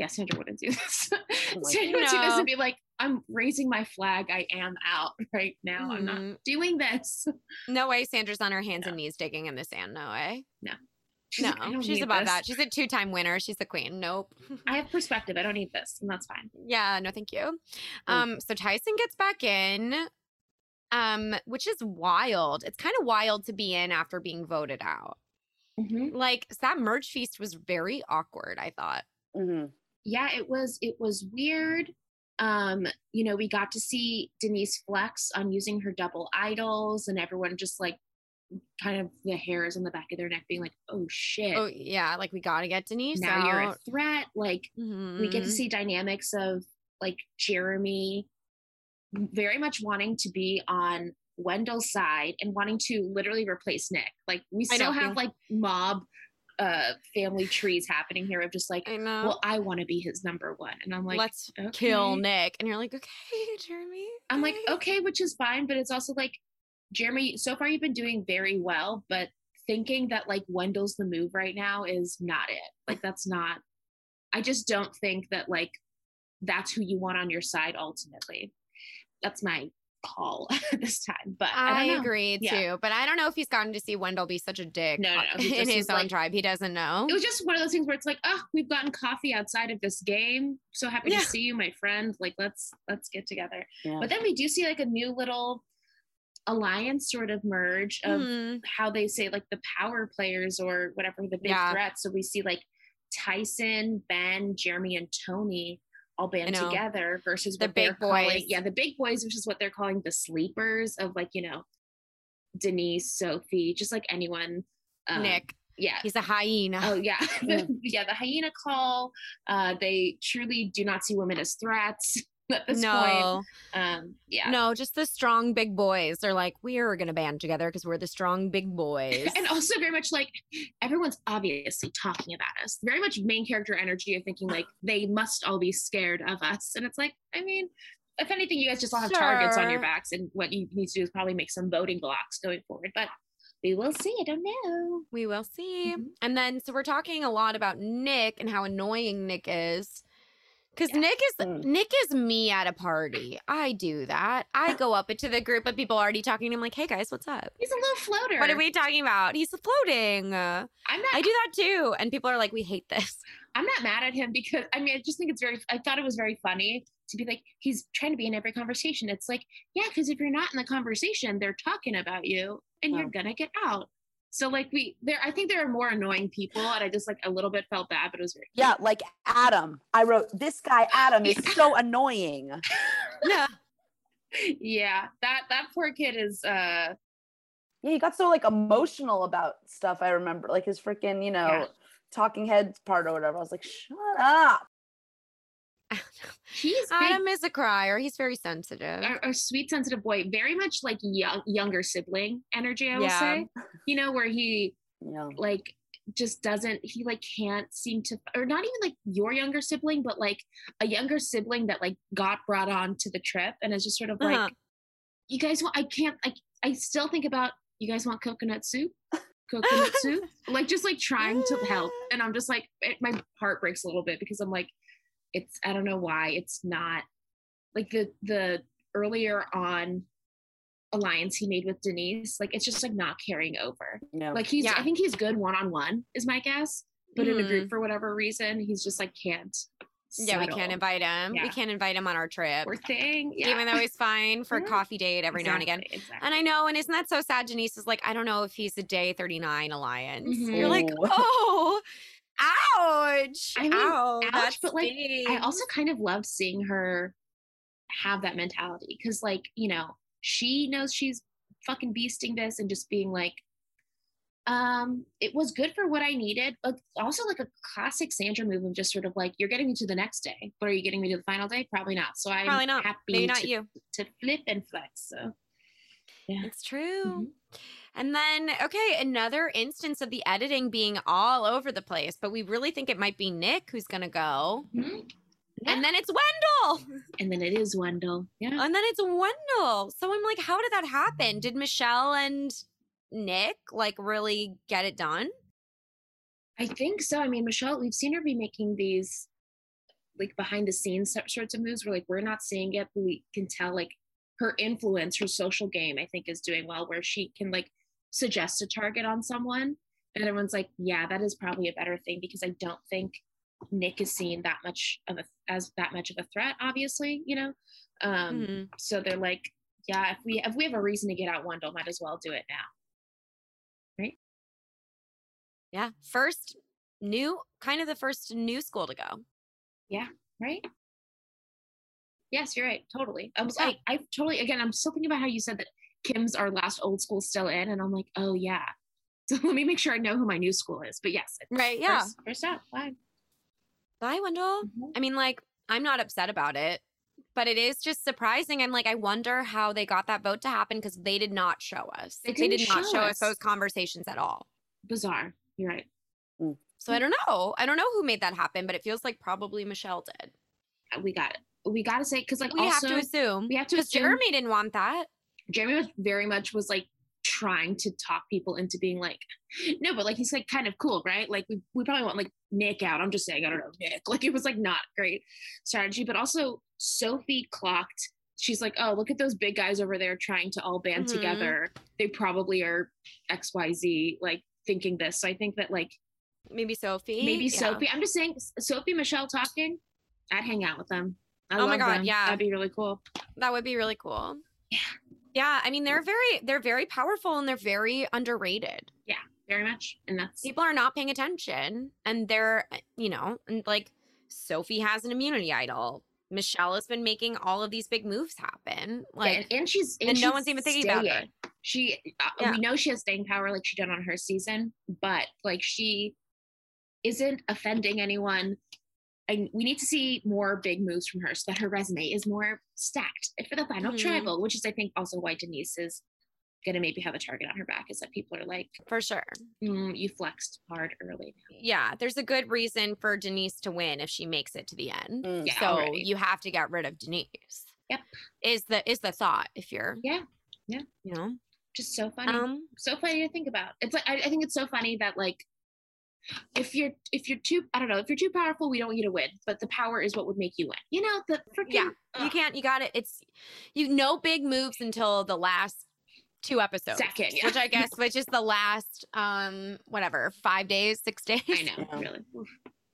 [SPEAKER 1] yeah, Sandra wouldn't do this. [LAUGHS]
[SPEAKER 7] my
[SPEAKER 1] Sandra would do this and be like, I'm raising my flag. I am out [LAUGHS] right now. I'm not
[SPEAKER 5] Mhm.
[SPEAKER 1] doing this.
[SPEAKER 5] No way Sandra's on her hands
[SPEAKER 1] No.
[SPEAKER 5] and knees digging in the sand. No way.
[SPEAKER 1] She's
[SPEAKER 5] no,
[SPEAKER 1] like,
[SPEAKER 5] she's
[SPEAKER 1] need
[SPEAKER 5] above
[SPEAKER 1] this.
[SPEAKER 5] that. She's a two time winner. She's the queen. Nope. [LAUGHS]
[SPEAKER 1] I have perspective. I don't need this, and that's fine.
[SPEAKER 5] Yeah, no, thank you. Um, so Tyson gets back in, um, which is wild. It's kind of wild to be in after being voted out. Like that merge feast was very awkward, I thought.
[SPEAKER 7] Mhm.
[SPEAKER 1] Yeah, it was. It was weird. Um, you know, we got to see Denise flex on using her double idols, and everyone just like kind of the hairs on the back of their neck being like, "Oh shit."
[SPEAKER 5] Oh yeah, like we gotta get Denise
[SPEAKER 1] now you're a threat. Like we get to
[SPEAKER 5] Mhm.
[SPEAKER 1] see dynamics of like Jeremy very much wanting to be on Wendell's side and wanting to literally replace Nick. Like we still have like mob uh family trees happening here of just like,
[SPEAKER 5] I know.
[SPEAKER 1] well, I want to be his number one. And I'm like,
[SPEAKER 5] Let's kill. Nick. And you're like, okay, [LAUGHS] Jeremy.
[SPEAKER 1] I'm like, okay, which is fine, but it's also like, Jeremy, so far you've been doing very well, but thinking that like Wendell's the move right now is not it. Like that's not I just don't think that like that's who you want on your side ultimately. That's my call [LAUGHS] this time. But I,
[SPEAKER 5] I, agree
[SPEAKER 1] Yeah.
[SPEAKER 5] too, but I don't know if he's gotten to see Wendell be such a dick
[SPEAKER 1] No, no, no, [LAUGHS]
[SPEAKER 5] in his own
[SPEAKER 1] like-
[SPEAKER 5] tribe. He doesn't know.
[SPEAKER 1] It was just one of those things where it's like, oh, we've gotten coffee outside of this game. So happy
[SPEAKER 5] Yeah.
[SPEAKER 1] to see you, my friend. Like let's let's get together.
[SPEAKER 7] Yeah.
[SPEAKER 1] But then we do see like a new little alliance sort of merge of
[SPEAKER 5] Mhm.
[SPEAKER 1] how they say like the power players or whatever the big
[SPEAKER 5] Yeah.
[SPEAKER 1] threats. So we see like Tyson, Ben, Jeremy, and Tony all band together versus
[SPEAKER 5] The big
[SPEAKER 1] calling
[SPEAKER 5] boys.
[SPEAKER 1] yeah the big boys, which is what they're calling the sleepers of like you know Denise, Sophie, just like anyone. um,
[SPEAKER 5] Nick.
[SPEAKER 1] yeah.
[SPEAKER 5] He's a hyena.
[SPEAKER 1] Oh yeah, yeah. [LAUGHS] The hyena call. Uh, they truly do not see women as threats [LAUGHS] at this point.
[SPEAKER 5] no,
[SPEAKER 1] Um, yeah.
[SPEAKER 5] no, just the strong big boys. They're like, we are gonna band together because we're the strong big [LAUGHS] boys.
[SPEAKER 1] And also very much like everyone's obviously talking about us. Very much main character energy of thinking like [SIGHS] they must all be scared of us. And it's like, I mean, if anything, you guys just all have targets on your backs, and what you need to do is probably make some voting blocks going forward. But we will see. I don't know.
[SPEAKER 5] we will see.
[SPEAKER 1] Mhm.
[SPEAKER 5] And then, so we're talking a lot about Nick and how annoying Nick is. Because
[SPEAKER 1] Yeah.
[SPEAKER 5] Nick is
[SPEAKER 7] Mm.
[SPEAKER 5] Nick is me at a party. I do that. I go up into the group of people already talking. I'm like, hey guys, what's up?
[SPEAKER 1] He's a little floater.
[SPEAKER 5] What are we talking about? He's floating. Uh,
[SPEAKER 1] I'm not.
[SPEAKER 5] I do that too. And people are like, we hate this.
[SPEAKER 1] I'm not mad at him because I mean I just think it's very I thought it was very funny to be like he's trying to be in every conversation. It's like, yeah, because if you're not in the conversation, they're talking about you and you're
[SPEAKER 7] Oh.
[SPEAKER 1] gonna get out. So like we there I think there are more annoying people and I just like a little bit felt bad, but it was very
[SPEAKER 7] Yeah, like Adam. I wrote this guy Adam is so [LAUGHS] annoying. [LAUGHS]
[SPEAKER 5] Yeah.
[SPEAKER 1] yeah. That that poor kid is uh
[SPEAKER 7] Yeah, he got so like emotional about stuff. I remember, like his freaking, you know,
[SPEAKER 1] Yeah.
[SPEAKER 7] talking heads part or whatever. I was like, shut up. [LAUGHS]
[SPEAKER 1] he's big,
[SPEAKER 5] Adam is a crier. He's very sensitive.
[SPEAKER 1] a, a sweet sensitive boy, very much like young younger sibling energy, I will
[SPEAKER 5] Yeah.
[SPEAKER 1] say. You know, where he
[SPEAKER 7] Yeah.
[SPEAKER 1] like just doesn't he like can't seem to or not even like your younger sibling but like a younger sibling that like got brought on to the trip and is just sort of like
[SPEAKER 5] Uh-huh.
[SPEAKER 1] you guys want i can't i i still think about you guys want coconut soup coconut [LAUGHS] soup like just like trying to help [LAUGHS] and i'm just like it, my heart breaks a little bit because i'm like it's i don't know why it's not like the the earlier on alliance he made with denise like it's just like not carrying over
[SPEAKER 7] Yeah.
[SPEAKER 1] like he's,
[SPEAKER 5] Yeah.
[SPEAKER 1] I think he's good one on one, is my guess. But in a group for whatever reason, he's just like can't.
[SPEAKER 5] yeah, we can't invite him. We can't invite him on our trip.
[SPEAKER 1] Poor thing. Yeah.
[SPEAKER 5] Even though he's fine for a coffee date every now and again.
[SPEAKER 1] Exactly, exactly.
[SPEAKER 5] And I know, and isn't that so sad? Denise is like, I don't know if he's a day 39 alliance.
[SPEAKER 1] Mhm.
[SPEAKER 5] You're like,
[SPEAKER 7] Ooh.
[SPEAKER 5] oh, ouch.
[SPEAKER 1] I mean,
[SPEAKER 5] Ow,
[SPEAKER 1] ouch, but, like, I also kind of love seeing her have that mentality because, like, you know, she knows she's fucking beasting this and just being like, um, it was good for what I needed, but also like a classic Sandra move of just sort of like, you're getting me to the next day, but are you getting me to the final day? Probably not. So I'm
[SPEAKER 5] Probably not.
[SPEAKER 1] happy
[SPEAKER 5] Maybe not
[SPEAKER 1] to,
[SPEAKER 5] you.
[SPEAKER 1] to flip and flex. So yeah.
[SPEAKER 5] It's true.
[SPEAKER 1] Mhm.
[SPEAKER 5] And then, okay, another instance of the editing being all over the place, but we really think it might be Nick who's going to go.
[SPEAKER 1] Mhm.
[SPEAKER 5] And then it's Wendell. [LAUGHS]
[SPEAKER 1] and then it is Wendell. Yeah.
[SPEAKER 5] And then it's Wendell. So I'm like, how did that happen? Did Michelle and Nick like really get it done?
[SPEAKER 1] I think so. I mean, Michelle, we've seen her be making these like behind the scenes sorts of moves where like we're not seeing it, but we can tell like her influence, her social game, I think is doing well where she can like suggest a target on someone. And everyone's like, yeah, that is probably a better thing because I don't think Nick is seen that much of a as that much of a threat, obviously, you know. Um,
[SPEAKER 5] Mhm.
[SPEAKER 1] so they're like, yeah, if we if we have a reason to get out Wendell, might as well do it now. Right?
[SPEAKER 5] Yeah. First new, kind of the first new school to go.
[SPEAKER 1] Yeah, right? Yes, you're right. Totally. I was
[SPEAKER 5] Yeah.
[SPEAKER 1] like, I totally again. I'm still thinking about how you said that Kim's our last old school still in, and I'm like, oh yeah. [LAUGHS] So let me make sure I know who my new school is. But yes,
[SPEAKER 5] Right. Yeah.
[SPEAKER 1] First, first out. Fine.
[SPEAKER 5] Bye, Wendell.
[SPEAKER 1] Mhm.
[SPEAKER 5] I mean, like, I'm not upset about it, but it is just surprising. I'm like, I wonder how they got that vote to happen because they did not show us.
[SPEAKER 1] They
[SPEAKER 5] did
[SPEAKER 1] didn't
[SPEAKER 5] not
[SPEAKER 1] show
[SPEAKER 5] us
[SPEAKER 1] us.
[SPEAKER 5] those conversations at all.
[SPEAKER 1] Bizarre. You're right.
[SPEAKER 5] So I don't know. I don't know who made that happen, but it feels like probably Michelle did.
[SPEAKER 1] Uh, We got it. We got to say because like
[SPEAKER 5] we
[SPEAKER 1] also
[SPEAKER 5] have to assume.
[SPEAKER 1] we have to assume
[SPEAKER 5] Jeremy didn't want that.
[SPEAKER 1] Jeremy was very much was like trying to talk people into being like, no, but like he's like kind of cool, right? Like we, we probably want like Nick out. I'm just saying, I don't know, Nick. [LAUGHS] Like it was like not great strategy, but also Sophie clocked. She's like, oh, look at those big guys over there trying to all band
[SPEAKER 5] Mhm.
[SPEAKER 1] together. They probably are XYZ, like thinking this. So I think that like
[SPEAKER 5] Maybe Sophie.
[SPEAKER 1] maybe
[SPEAKER 5] Yeah.
[SPEAKER 1] Sophie, I'm just saying, Sophie, Michelle talking, I'd hang out with them. I
[SPEAKER 5] Oh my God,
[SPEAKER 1] them.
[SPEAKER 5] yeah.
[SPEAKER 1] That'd be really cool.
[SPEAKER 5] That would be really cool.
[SPEAKER 1] Yeah.
[SPEAKER 5] Yeah. I mean, they're very they're very powerful and they're very underrated.
[SPEAKER 1] Yeah, very much. And that's
[SPEAKER 5] People are not paying attention. And they're you know, and like Sophie has an immunity idol. Michelle has been making all of these big moves happen.
[SPEAKER 1] Yeah,
[SPEAKER 5] Like
[SPEAKER 1] and, and she's
[SPEAKER 5] and no
[SPEAKER 1] she's
[SPEAKER 5] one's even thinking about her.
[SPEAKER 1] She, uh,
[SPEAKER 5] Yeah.
[SPEAKER 1] we know she has staying power like she did on her season, but like she isn't offending anyone. And we need to see more big moves from her so that her resume is more stacked for the final
[SPEAKER 5] Mhm.
[SPEAKER 1] tribal, which is, I think, also why Denise is going to maybe have a target on her back is that people are like,
[SPEAKER 5] For sure.
[SPEAKER 1] mm, you flexed hard early.
[SPEAKER 5] Yeah, there's a good reason for Denise to win if she makes it to the end.
[SPEAKER 7] Mm.
[SPEAKER 1] Yeah,
[SPEAKER 5] so
[SPEAKER 1] already.
[SPEAKER 5] you have to get rid of Denise.
[SPEAKER 1] Yep.
[SPEAKER 5] Is the is the thought if you're
[SPEAKER 1] Yeah. Yeah.
[SPEAKER 5] you know
[SPEAKER 1] Just so funny.
[SPEAKER 5] um
[SPEAKER 1] so funny to think about. It's like I, I think it's so funny that like if you're if you're too I don't know if you're too powerful we don't want you to win but the power is what would make you win. You know the freaking
[SPEAKER 5] Yeah, you can't you got it. It's you no big moves until the last two episodes.
[SPEAKER 1] Second, yeah.
[SPEAKER 5] Which I guess which is the last um whatever, 5 days, 6 days.
[SPEAKER 1] I know
[SPEAKER 7] Yeah.
[SPEAKER 1] really.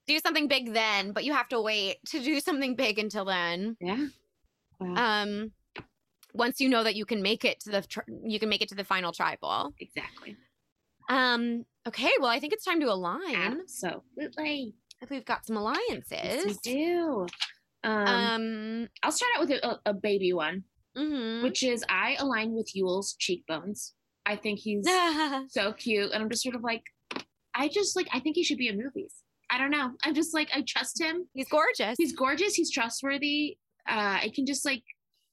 [SPEAKER 5] Do something big then, but you have to wait to do something big until then.
[SPEAKER 1] Yeah. Wow.
[SPEAKER 5] Um once you know that you can make it to the tr- you can make it to the final tribal.
[SPEAKER 1] exactly.
[SPEAKER 5] Um okay, well I think it's time to align.
[SPEAKER 1] Absolutely.
[SPEAKER 5] If we've got some
[SPEAKER 1] Yes,
[SPEAKER 5] alliances.
[SPEAKER 1] we do. Um,
[SPEAKER 5] Um
[SPEAKER 1] I'll start out with a, a, baby one,
[SPEAKER 5] mhm.
[SPEAKER 1] which is I align with Yul's cheekbones. I think [LAUGHS] he's so cute, and I'm just sort of like, I just like I think he should be in movies. I don't know. I'm just like I trust him.
[SPEAKER 5] He's gorgeous.
[SPEAKER 1] he's gorgeous he's trustworthy uh i can just like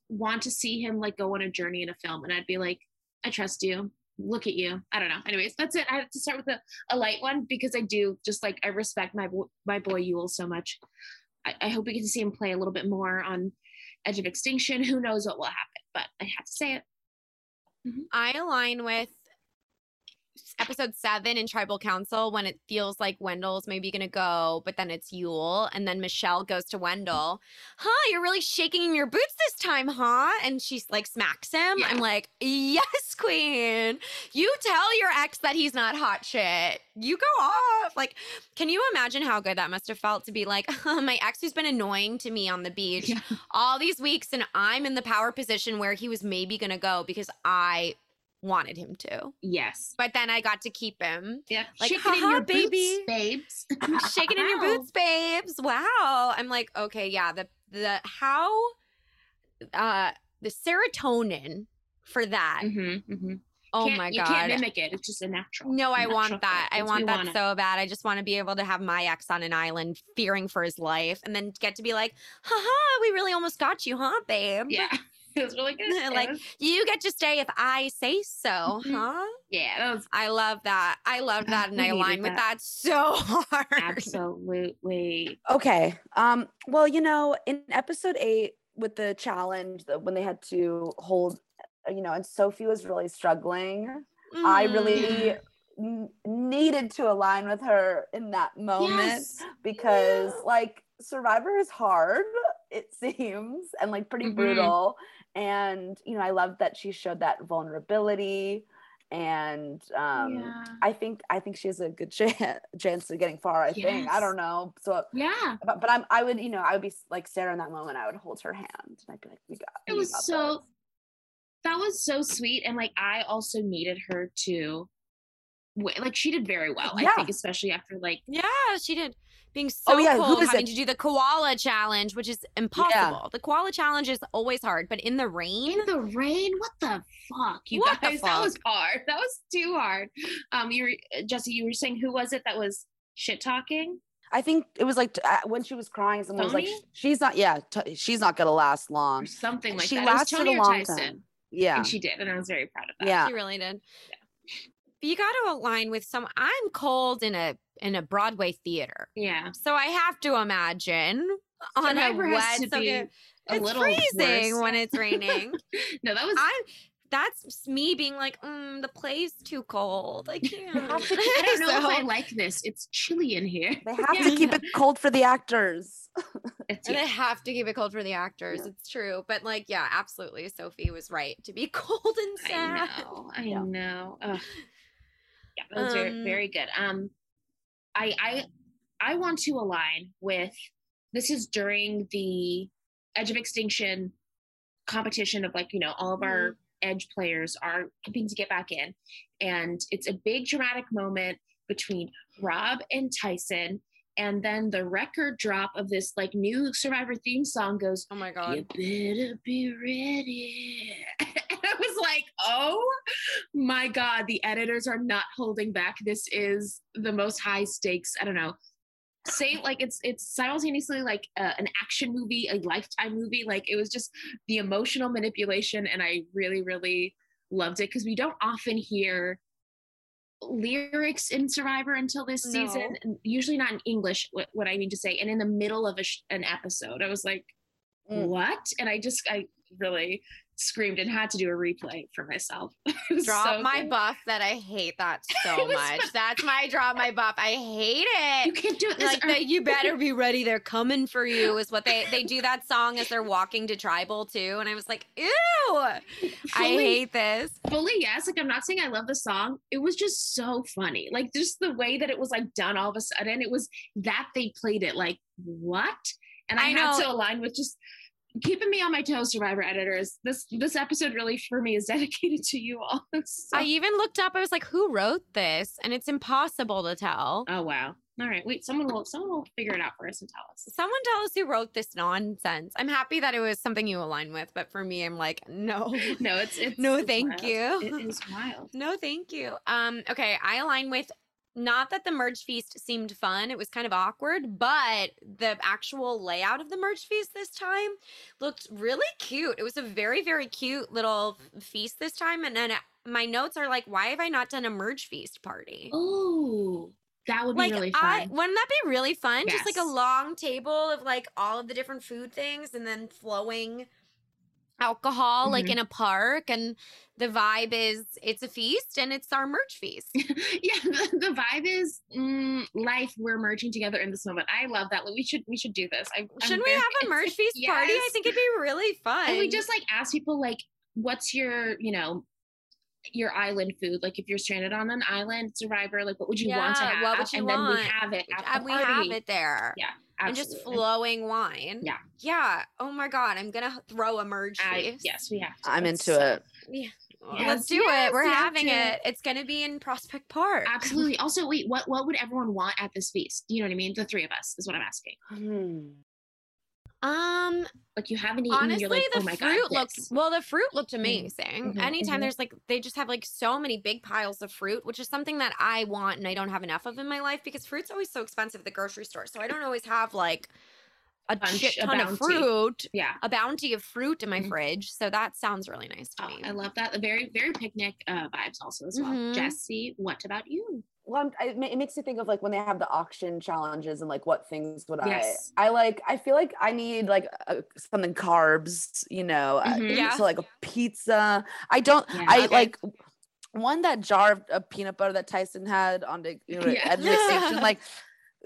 [SPEAKER 1] want to see him like go on a journey in a film and i'd be like i trust you look at you. I don't know. Anyways that's it. I have to start with a, a light one because i do just like i respect my my boy Yul so much. I, I hope we get to see him play a little bit more on edge of extinction. Who knows what will happen but i have to say it.
[SPEAKER 5] I align with episode seven in tribal council when it feels like Wendell's maybe gonna go, but then it's Yul, and then Michelle goes to Wendell. Huh, you're really shaking in your boots this time, huh? And she's like smacks him.
[SPEAKER 1] Yeah.
[SPEAKER 5] I'm like, yes, queen. You tell your ex that he's not hot shit. You go off. Like, can you imagine how good that must have felt to be like, [LAUGHS] my ex who's been annoying to me on the beach
[SPEAKER 1] Yeah.
[SPEAKER 5] all these weeks, and I'm in the power position where he was maybe gonna go because I wanted him to.
[SPEAKER 1] yes
[SPEAKER 5] But then I got to keep him.
[SPEAKER 1] yeah
[SPEAKER 5] Like,
[SPEAKER 1] Shake it in
[SPEAKER 5] haha,
[SPEAKER 1] your
[SPEAKER 5] baby.
[SPEAKER 1] boots, babes [LAUGHS] [LAUGHS]
[SPEAKER 5] Shaking in your boots, babes. Wow. I'm like, okay, yeah, the the how uh the serotonin for that.
[SPEAKER 1] Mhm, mhm.
[SPEAKER 5] Oh
[SPEAKER 1] Can't-
[SPEAKER 5] my
[SPEAKER 1] you can't
[SPEAKER 5] god.
[SPEAKER 1] mimic it it's just a natural
[SPEAKER 5] No, I
[SPEAKER 1] natural
[SPEAKER 5] want that. I want that
[SPEAKER 1] it.
[SPEAKER 5] so bad. I just want to be able to have my ex on an island fearing for his life and then get to be like, haha, we really almost got you, huh, babe?
[SPEAKER 1] yeah [LAUGHS] it was really good It [LAUGHS]
[SPEAKER 5] like
[SPEAKER 1] was-
[SPEAKER 5] you get to stay if I say so,
[SPEAKER 1] Mhm.
[SPEAKER 5] huh?
[SPEAKER 1] yeah that was
[SPEAKER 5] I love that. I love that and I align with
[SPEAKER 1] that.
[SPEAKER 5] that so [LAUGHS] hard.
[SPEAKER 1] absolutely
[SPEAKER 7] Okay. Um, well, you know, in episode eight with the challenge, the, when they had to hold, uh, you know, and Sophie was really struggling, I really
[SPEAKER 5] Mm.
[SPEAKER 7] needed to align with her in that moment
[SPEAKER 1] Yes.
[SPEAKER 7] because, like, Survivor is hard, it seems, and like pretty
[SPEAKER 1] Mhm.
[SPEAKER 7] brutal. And, you know, I love that she showed that vulnerability. And um,
[SPEAKER 1] yeah.
[SPEAKER 7] I think I think she has a good [LAUGHS] chance chance of getting far. I think I don't know. So
[SPEAKER 1] yeah
[SPEAKER 7] but, but I'm I would you know I would be like Sarah in that moment I would hold her hand and I'd be like we got
[SPEAKER 1] it
[SPEAKER 7] we
[SPEAKER 1] was
[SPEAKER 7] got
[SPEAKER 1] so
[SPEAKER 7] this."
[SPEAKER 1] that was so sweet and like i also needed her to like she did very well i think especially after like
[SPEAKER 5] Yeah, she did. Being so
[SPEAKER 7] Oh, yeah, who
[SPEAKER 5] cold,
[SPEAKER 7] is
[SPEAKER 5] having
[SPEAKER 7] it?
[SPEAKER 5] to do the koala challenge, which is impossible. The koala challenge is always hard, but in the rain,
[SPEAKER 1] in the rain? What the fuck you
[SPEAKER 5] What the
[SPEAKER 1] guys? That was hard. That was too hard. Um you were jesse you were saying who was it that was shit talking?
[SPEAKER 7] I think it was like uh, when she was crying someone was like she's not yeah t- she's not gonna last
[SPEAKER 1] or
[SPEAKER 7] long
[SPEAKER 1] something like
[SPEAKER 7] She
[SPEAKER 1] that. It was
[SPEAKER 7] lasted
[SPEAKER 1] Tony
[SPEAKER 7] a long
[SPEAKER 1] Tyson,
[SPEAKER 7] time. yeah.
[SPEAKER 1] And she did and i was very proud of that.
[SPEAKER 7] Yeah.
[SPEAKER 5] She really did. But you got to align with some. I'm cold in a in a Broadway theater,
[SPEAKER 1] yeah
[SPEAKER 5] so I have to imagine on a
[SPEAKER 1] has
[SPEAKER 5] wet.
[SPEAKER 1] to
[SPEAKER 5] so
[SPEAKER 1] be
[SPEAKER 5] it-
[SPEAKER 1] a
[SPEAKER 5] it's
[SPEAKER 1] little
[SPEAKER 5] freezing
[SPEAKER 1] worse.
[SPEAKER 5] when it's raining. [LAUGHS]
[SPEAKER 1] no that was
[SPEAKER 5] I'm. That's me being like, mm, the play's too cold. I [LAUGHS] can't.
[SPEAKER 1] i don't [LAUGHS] know if i like this it's chilly in here
[SPEAKER 7] they have
[SPEAKER 1] Yeah.
[SPEAKER 7] to keep it cold for the actors
[SPEAKER 1] It's-
[SPEAKER 5] And
[SPEAKER 1] yeah.
[SPEAKER 5] they have to keep it cold for the actors.
[SPEAKER 7] Yeah.
[SPEAKER 5] It's true. But like, yeah, absolutely. Sophie was right to be cold and sad.
[SPEAKER 1] I know. I
[SPEAKER 7] Yeah.
[SPEAKER 1] know. Ugh. Yeah, that was very,
[SPEAKER 5] Um,
[SPEAKER 1] very good. Um, I I I want to align with this is during the Edge of Extinction competition of like you know all of our mm-hmm. Edge players are hoping to get back in, and it's a big dramatic moment between Rob and Tyson. And then the record drop of this like new Survivor theme song goes
[SPEAKER 5] Oh my
[SPEAKER 1] you
[SPEAKER 5] god.
[SPEAKER 1] better be ready. [LAUGHS] like, oh my God, the editors are not holding back. This is the most high stakes. I don't know. Say like it's it's simultaneously like uh, an action movie, a lifetime movie. Like it was just the emotional manipulation, and I really, really loved it because we don't often hear lyrics in Survivor until this season. Usually not in English. What, what I mean to say, and in the middle of a sh- an episode, I was like,
[SPEAKER 7] Mm.
[SPEAKER 1] what? And I just I really screamed and had to do a replay for myself. [LAUGHS]
[SPEAKER 5] Drop
[SPEAKER 1] so
[SPEAKER 5] my
[SPEAKER 1] good.
[SPEAKER 5] buff that I hate that [LAUGHS] so much. That's my drop my buff. I hate it.
[SPEAKER 1] You can't do it this
[SPEAKER 5] Like the, you [LAUGHS] better be ready. They're coming for you is what they they do that song as they're walking to tribal too. And I was like, ew, I hate this.
[SPEAKER 1] fully yes like i'm not saying i love the song it was just so funny like just the way that it was like done all of a sudden it was that they played it like what and i,
[SPEAKER 5] I
[SPEAKER 1] had
[SPEAKER 5] know.
[SPEAKER 1] to align with just keeping me on my toes survivor editors this this episode really for me is [LAUGHS] dedicated to you all [LAUGHS] So-
[SPEAKER 5] I even looked up. I was like, who wrote this? And it's impossible to tell.
[SPEAKER 1] oh wow all right wait someone will someone will figure it out for us and tell us
[SPEAKER 5] Someone tell us who wrote this nonsense. I'm happy that it was something you align with, but for me, I'm like, [LAUGHS] no,
[SPEAKER 1] no it's it's
[SPEAKER 5] No,
[SPEAKER 1] it's
[SPEAKER 5] thank
[SPEAKER 1] wild.
[SPEAKER 5] you.
[SPEAKER 1] it is wild
[SPEAKER 5] no, thank you. Um, okay, I align with not that the merge feast seemed fun. It was kind of awkward, but the actual layout of the merge feast this time looked really cute. It was a very, very cute little feast this time. And then uh, my notes are like, why have I not done a merge feast party?
[SPEAKER 1] oh that would be
[SPEAKER 5] like
[SPEAKER 1] really
[SPEAKER 5] I
[SPEAKER 1] fun
[SPEAKER 5] wouldn't that be really fun? Just like a long table of like all of the different food things and then flowing alcohol like
[SPEAKER 1] Mhm.
[SPEAKER 5] in a park and the vibe is it's a feast and it's our merge feast. [LAUGHS]
[SPEAKER 1] yeah, the, the vibe is mm, life. We're merging together in this moment. I love that. We should we should do this. I,
[SPEAKER 5] Shouldn't we have a merge feast party? I think it'd be really fun.
[SPEAKER 1] And we just like ask people like, what's your you know your island food? Like if you're stranded on an island, Survivor, like what would you want to have?
[SPEAKER 5] what would you
[SPEAKER 1] and then we have it at
[SPEAKER 5] Uh,
[SPEAKER 1] the
[SPEAKER 5] we have it there.
[SPEAKER 1] Yeah,
[SPEAKER 5] And just flowing wine.
[SPEAKER 1] Yeah.
[SPEAKER 5] Yeah. Oh my god, I'm gonna throw a merge
[SPEAKER 1] I,
[SPEAKER 5] feast.
[SPEAKER 1] yes, we have. To.
[SPEAKER 7] I'm
[SPEAKER 1] It's
[SPEAKER 7] into it.
[SPEAKER 5] Yeah.
[SPEAKER 1] Yes,
[SPEAKER 5] Let's do
[SPEAKER 1] yes,
[SPEAKER 5] it. We're having it. It's gonna be in Prospect Park.
[SPEAKER 1] Absolutely. Also, wait, what what would everyone want at this feast? You know what I mean? The three of us is what I'm asking.
[SPEAKER 7] Hmm.
[SPEAKER 5] Um,
[SPEAKER 1] Like you haven't eaten,
[SPEAKER 5] honestly,
[SPEAKER 1] you're like,
[SPEAKER 5] the
[SPEAKER 1] oh my
[SPEAKER 5] fruit
[SPEAKER 1] god,
[SPEAKER 5] looked
[SPEAKER 1] this.
[SPEAKER 5] well. The fruit looked amazing.
[SPEAKER 1] mhm,
[SPEAKER 5] Anytime
[SPEAKER 1] mhm.
[SPEAKER 5] there's like, they just have like so many big piles of fruit, which is something that I want and I don't have enough of in my life because fruit's always so expensive at the grocery store. So I don't always have like a
[SPEAKER 1] Bunch,
[SPEAKER 5] shit
[SPEAKER 1] a
[SPEAKER 5] ton of fruit,
[SPEAKER 1] Yeah.
[SPEAKER 5] a bounty of fruit in my
[SPEAKER 1] Mhm.
[SPEAKER 5] fridge. So that sounds really nice to
[SPEAKER 1] Oh,
[SPEAKER 5] me.
[SPEAKER 1] I love that. The very, very picnic uh, vibes also as well.
[SPEAKER 5] Mhm.
[SPEAKER 1] Jesse, what about you?
[SPEAKER 7] Well, I'm, I, it makes me think of like when they have the auction challenges and like what things would
[SPEAKER 1] Yes.
[SPEAKER 7] I? I like. I feel like I need like uh, something carbs, you know. uh,
[SPEAKER 1] Mhm.
[SPEAKER 5] Yeah.
[SPEAKER 7] So like a pizza. I don't.
[SPEAKER 1] Yeah.
[SPEAKER 7] I
[SPEAKER 5] Okay.
[SPEAKER 7] like one that jar of, of peanut butter that Tyson had on the you know, [LAUGHS]
[SPEAKER 1] Yeah.
[SPEAKER 7] at the station. Like,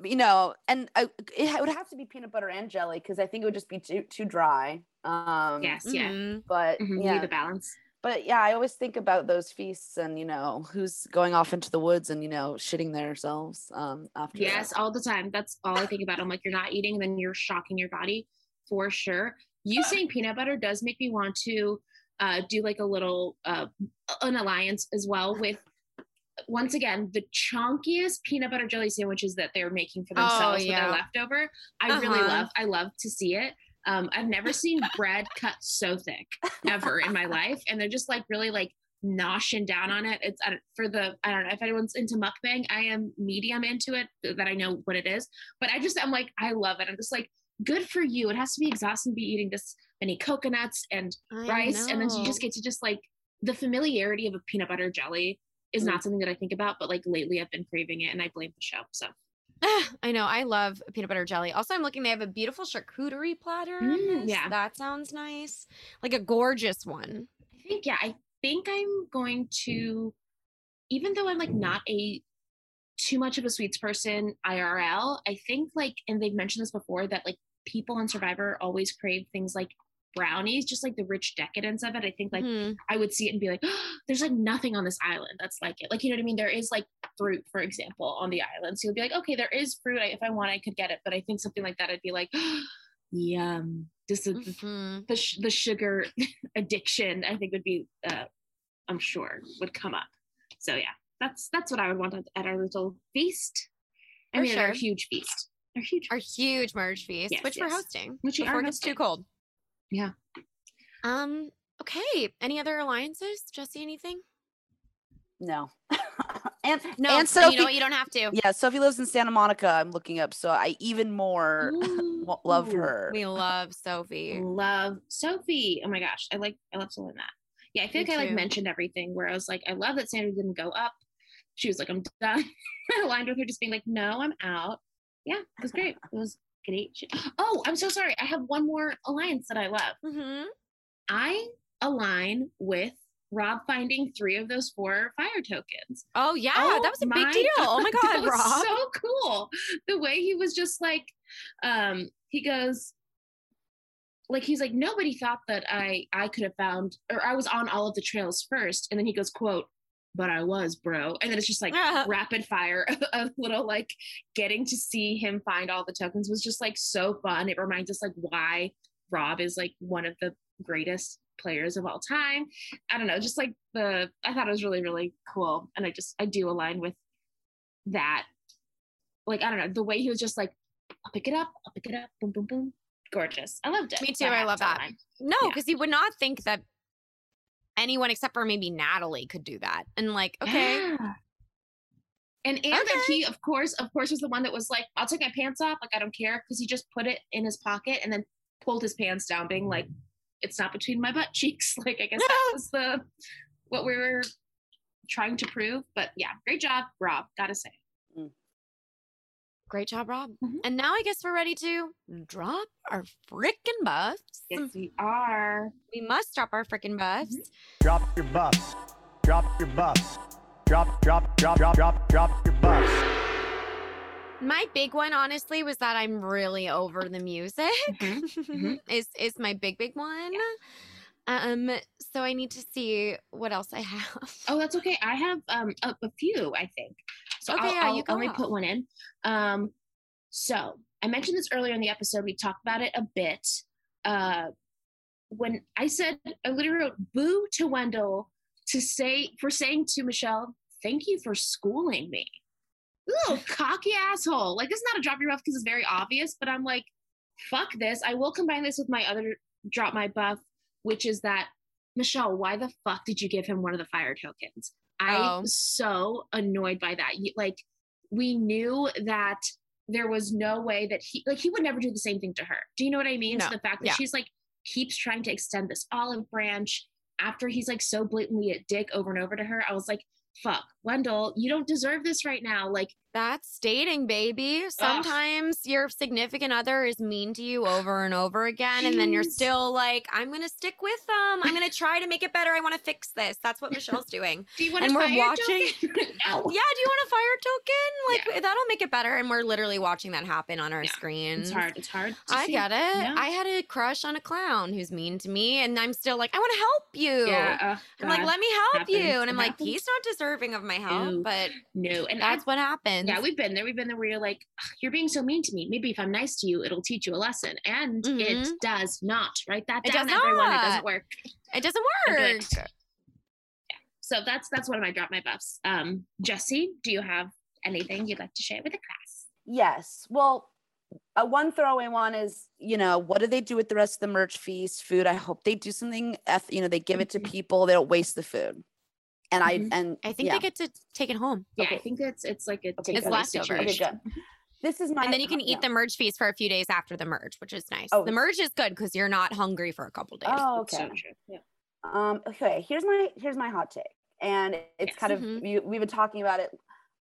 [SPEAKER 7] you know, and I, it would have to be peanut butter and jelly because I think it would just be too too dry. Um,
[SPEAKER 1] Yes, yeah.
[SPEAKER 5] Mhm.
[SPEAKER 7] But
[SPEAKER 1] Mhm,
[SPEAKER 7] yeah,
[SPEAKER 1] Need the balance.
[SPEAKER 7] but yeah, I always think about those feasts and you know who's going off into the woods and you know shitting themselves um after. that.
[SPEAKER 1] Yes, all the time. That's all I think about. I'm like, you're not eating, then you're shocking your body for sure. You saying peanut butter does make me want to uh, do like a little uh, an alliance as well with once again the chunkiest peanut butter jelly sandwiches that they're making for
[SPEAKER 5] Oh,
[SPEAKER 1] themselves with
[SPEAKER 5] yeah.
[SPEAKER 1] their leftover. I really
[SPEAKER 5] Uh-huh.
[SPEAKER 1] love. I love to see it. Um, I've never seen [LAUGHS] bread cut so thick ever in my life, and they're just like really like noshing down on it. It's for the I don't know if anyone's into mukbang. I am medium into it that I know what it is, but I just I'm like I love it. I'm just like good for you. It has to be exhausting to be eating this many coconuts and
[SPEAKER 5] I
[SPEAKER 1] rice, and then you just get to just like the familiarity of a peanut butter jelly is
[SPEAKER 7] Mm.
[SPEAKER 1] not something that I think about, but like lately I've been craving it, and I blame the show. So
[SPEAKER 5] I know. I love peanut butter jelly. Also, I'm looking. They have a beautiful charcuterie platter.
[SPEAKER 1] Mm, yeah.
[SPEAKER 5] that sounds nice. Like a gorgeous one.
[SPEAKER 1] I think yeah, I think I'm going to, even though I'm like not a too much of a sweets person IRL. I think like, and they've mentioned this before that like people on Survivor always crave things like brownies, just like the rich decadence of it. I think like
[SPEAKER 5] Mhm.
[SPEAKER 1] I would see it and be like, [GASPS] there's like nothing on this island that's like it. Like, you know what I mean? There is like fruit, for example, on the island. So you'll be like, okay, there is fruit. I, if I want, I could get it. But I think something like that, I'd be like, [GASPS] yum. This is
[SPEAKER 5] Mhm.
[SPEAKER 1] the, the sugar [LAUGHS] addiction, I think would be, uh, I'm sure would come up. So yeah, that's, that's what I would want at, our little feast. I
[SPEAKER 5] For
[SPEAKER 1] mean, at our huge feast. Our huge
[SPEAKER 5] Our huge merge feast,
[SPEAKER 1] Yes,
[SPEAKER 5] which we're hosting
[SPEAKER 1] Which
[SPEAKER 5] before it gets too cold.
[SPEAKER 1] Yeah.
[SPEAKER 5] Um. Okay. Any other alliances? Jesse, anything?
[SPEAKER 7] No. [LAUGHS] and
[SPEAKER 5] No.
[SPEAKER 7] and
[SPEAKER 5] and
[SPEAKER 7] Sophie,
[SPEAKER 5] you know what? You don't have to.
[SPEAKER 7] yeah, Sophie lives in Santa Monica. I'm looking up, so I even more [LAUGHS] wa- love her.
[SPEAKER 5] We love Sophie.
[SPEAKER 1] love Sophie. Oh my gosh, I like I love to learn that. Yeah, I feel
[SPEAKER 5] Me
[SPEAKER 1] like I like mentioned everything where I was like, I love that Sandra didn't go up. She was like, I'm [LAUGHS] done. I aligned with her, just being like, no, I'm out. Yeah, it was great. It was Oh, I'm so sorry. I have one more alliance that I love.
[SPEAKER 5] Mm-hmm.
[SPEAKER 1] I align with Rob finding three of those four fire tokens.
[SPEAKER 5] Oh yeah,
[SPEAKER 1] Oh
[SPEAKER 5] that was a big deal. Oh my [LAUGHS]
[SPEAKER 1] that
[SPEAKER 5] god,
[SPEAKER 1] was
[SPEAKER 5] Rob.
[SPEAKER 1] So cool. The way he was just like, um, he goes, like he's like, nobody thought that I I could have found or I was on all of the trails first. And then he goes, quote, but I was, bro. And then it's just like rapid fire [LAUGHS] of little like getting to see him find all the tokens was just like so fun. It reminds us like why Rob is like one of the greatest players of all time. I don't know, just like the I thought it was really, really cool. And I just I do align with that. Like, I don't know, the way he was just like, I'll pick it up, I'll pick it up, boom, boom, boom. Gorgeous. I loved it.
[SPEAKER 5] Me too, I love that. No,
[SPEAKER 1] Yeah.
[SPEAKER 5] because you would not think that anyone except for maybe Natalie could do that. And like, okay,
[SPEAKER 1] Yeah. And and that he, of course, of course, was the one that was like, "I'll take my pants off, like I don't care," because he just put it in his pocket and then pulled his pants down, being like, "It's not between my butt [LAUGHS] cheeks." Like I guess that [LAUGHS] was the what we were trying to prove. But yeah, great job, Rob. Gotta say.
[SPEAKER 5] Great job, Rob.
[SPEAKER 1] Mhm.
[SPEAKER 5] And now I guess we're ready to drop our frickin' buffs.
[SPEAKER 1] Yes, we are.
[SPEAKER 5] We must drop our frickin' buffs.
[SPEAKER 6] Drop your buffs. Drop your buffs. Drop, drop, drop, drop, drop, drop your buffs.
[SPEAKER 5] My big one, honestly, was that I'm really over the music.
[SPEAKER 1] mhm. [LAUGHS]
[SPEAKER 5] is is my big big one. Um, so I need to see what else I have.
[SPEAKER 1] Oh, that's okay. [LAUGHS] I have um a, a few, I think. So
[SPEAKER 5] Okay,
[SPEAKER 1] I'll,
[SPEAKER 5] yeah,
[SPEAKER 1] I'll
[SPEAKER 5] you go
[SPEAKER 1] only
[SPEAKER 5] off.
[SPEAKER 1] put one in. Um, so I mentioned this earlier in the episode. We talked about it a bit. Uh, when I said I literally wrote "boo" to Wendell to say for saying to Michelle, "Thank you for schooling me." Little [LAUGHS] cocky asshole. Like this is not a drop your buff because it's very obvious, but I'm like, fuck this. I will combine this with my other drop my buff, which is that Michelle, why the fuck did you give him one of the fire tokens? I
[SPEAKER 5] Oh.
[SPEAKER 1] was so annoyed by that. You, like, we knew that there was no way that he, like, he would never do the same thing to her. Do you know what I mean?
[SPEAKER 5] No.
[SPEAKER 1] So the fact that
[SPEAKER 5] Yeah.
[SPEAKER 1] she's like keeps trying to extend this olive branch after he's like so blatantly a dick over and over to her, I was like, fuck, Wendell, you don't deserve this right now. Like,
[SPEAKER 5] That's dating, baby. Sometimes your significant other is mean to you over and over again, and then you're still like, I'm gonna stick with them. I'm gonna [LAUGHS] try to make it better. I want to fix this. That's what Michelle's doing.
[SPEAKER 1] do you want
[SPEAKER 5] And
[SPEAKER 1] to
[SPEAKER 5] we're
[SPEAKER 1] fire
[SPEAKER 5] watching-
[SPEAKER 1] token? [LAUGHS] no.
[SPEAKER 5] Yeah, do you want a fire token? Like that'll make it better. And we're literally watching that happen on our
[SPEAKER 1] Yeah,
[SPEAKER 5] screen.
[SPEAKER 1] It's hard. It's hard.
[SPEAKER 5] I
[SPEAKER 1] see.
[SPEAKER 5] get it.
[SPEAKER 1] Yeah.
[SPEAKER 5] I had a crush on a clown who's mean to me, and I'm still like, I want to help you.
[SPEAKER 1] Yeah. uh,
[SPEAKER 5] I'm like, let me help you. And I'm
[SPEAKER 1] It
[SPEAKER 5] like,
[SPEAKER 1] happens.
[SPEAKER 5] he's not deserving of my help,
[SPEAKER 1] No.
[SPEAKER 5] but
[SPEAKER 1] no. And I
[SPEAKER 5] that's what happens.
[SPEAKER 1] Yeah, we've been there. We've been there where you're like, you're being so mean to me. Maybe if I'm nice to you, it'll teach you a lesson. And
[SPEAKER 5] Mhm.
[SPEAKER 1] it does not. Write that
[SPEAKER 5] It
[SPEAKER 1] down,
[SPEAKER 5] does
[SPEAKER 1] everyone. It
[SPEAKER 5] not.
[SPEAKER 1] doesn't work.
[SPEAKER 5] it doesn't
[SPEAKER 1] Okay.
[SPEAKER 5] work.
[SPEAKER 1] So that's that's one of my drop my buffs. Um, Jesse, do you have anything you'd like to share with the class?
[SPEAKER 7] Yes. Well, uh, one throwaway one is, you know, what do they do with the rest of the merge feast food? I hope they do something. eth- You know, they give it to
[SPEAKER 1] Mhm.
[SPEAKER 7] people. They don't waste the food. And I
[SPEAKER 1] Mhm.
[SPEAKER 7] and
[SPEAKER 5] I think
[SPEAKER 7] yeah.
[SPEAKER 5] they get to take it home.
[SPEAKER 1] Yeah,
[SPEAKER 7] Okay.
[SPEAKER 1] I think it's it's like a
[SPEAKER 7] Okay,
[SPEAKER 5] It's
[SPEAKER 1] away
[SPEAKER 5] leftovers.
[SPEAKER 7] okay, good. This is my
[SPEAKER 5] and then you can eat
[SPEAKER 7] yeah.
[SPEAKER 5] the merge feast for a few days after the merge, which is nice.
[SPEAKER 7] Oh.
[SPEAKER 5] The merge is good because you're not hungry for a couple days.
[SPEAKER 7] Oh, okay.
[SPEAKER 1] so. Yeah.
[SPEAKER 7] Um, okay, here's my here's my hot take, and it's
[SPEAKER 1] Yes.
[SPEAKER 7] kind of
[SPEAKER 5] Mhm.
[SPEAKER 7] you, we've been talking about it,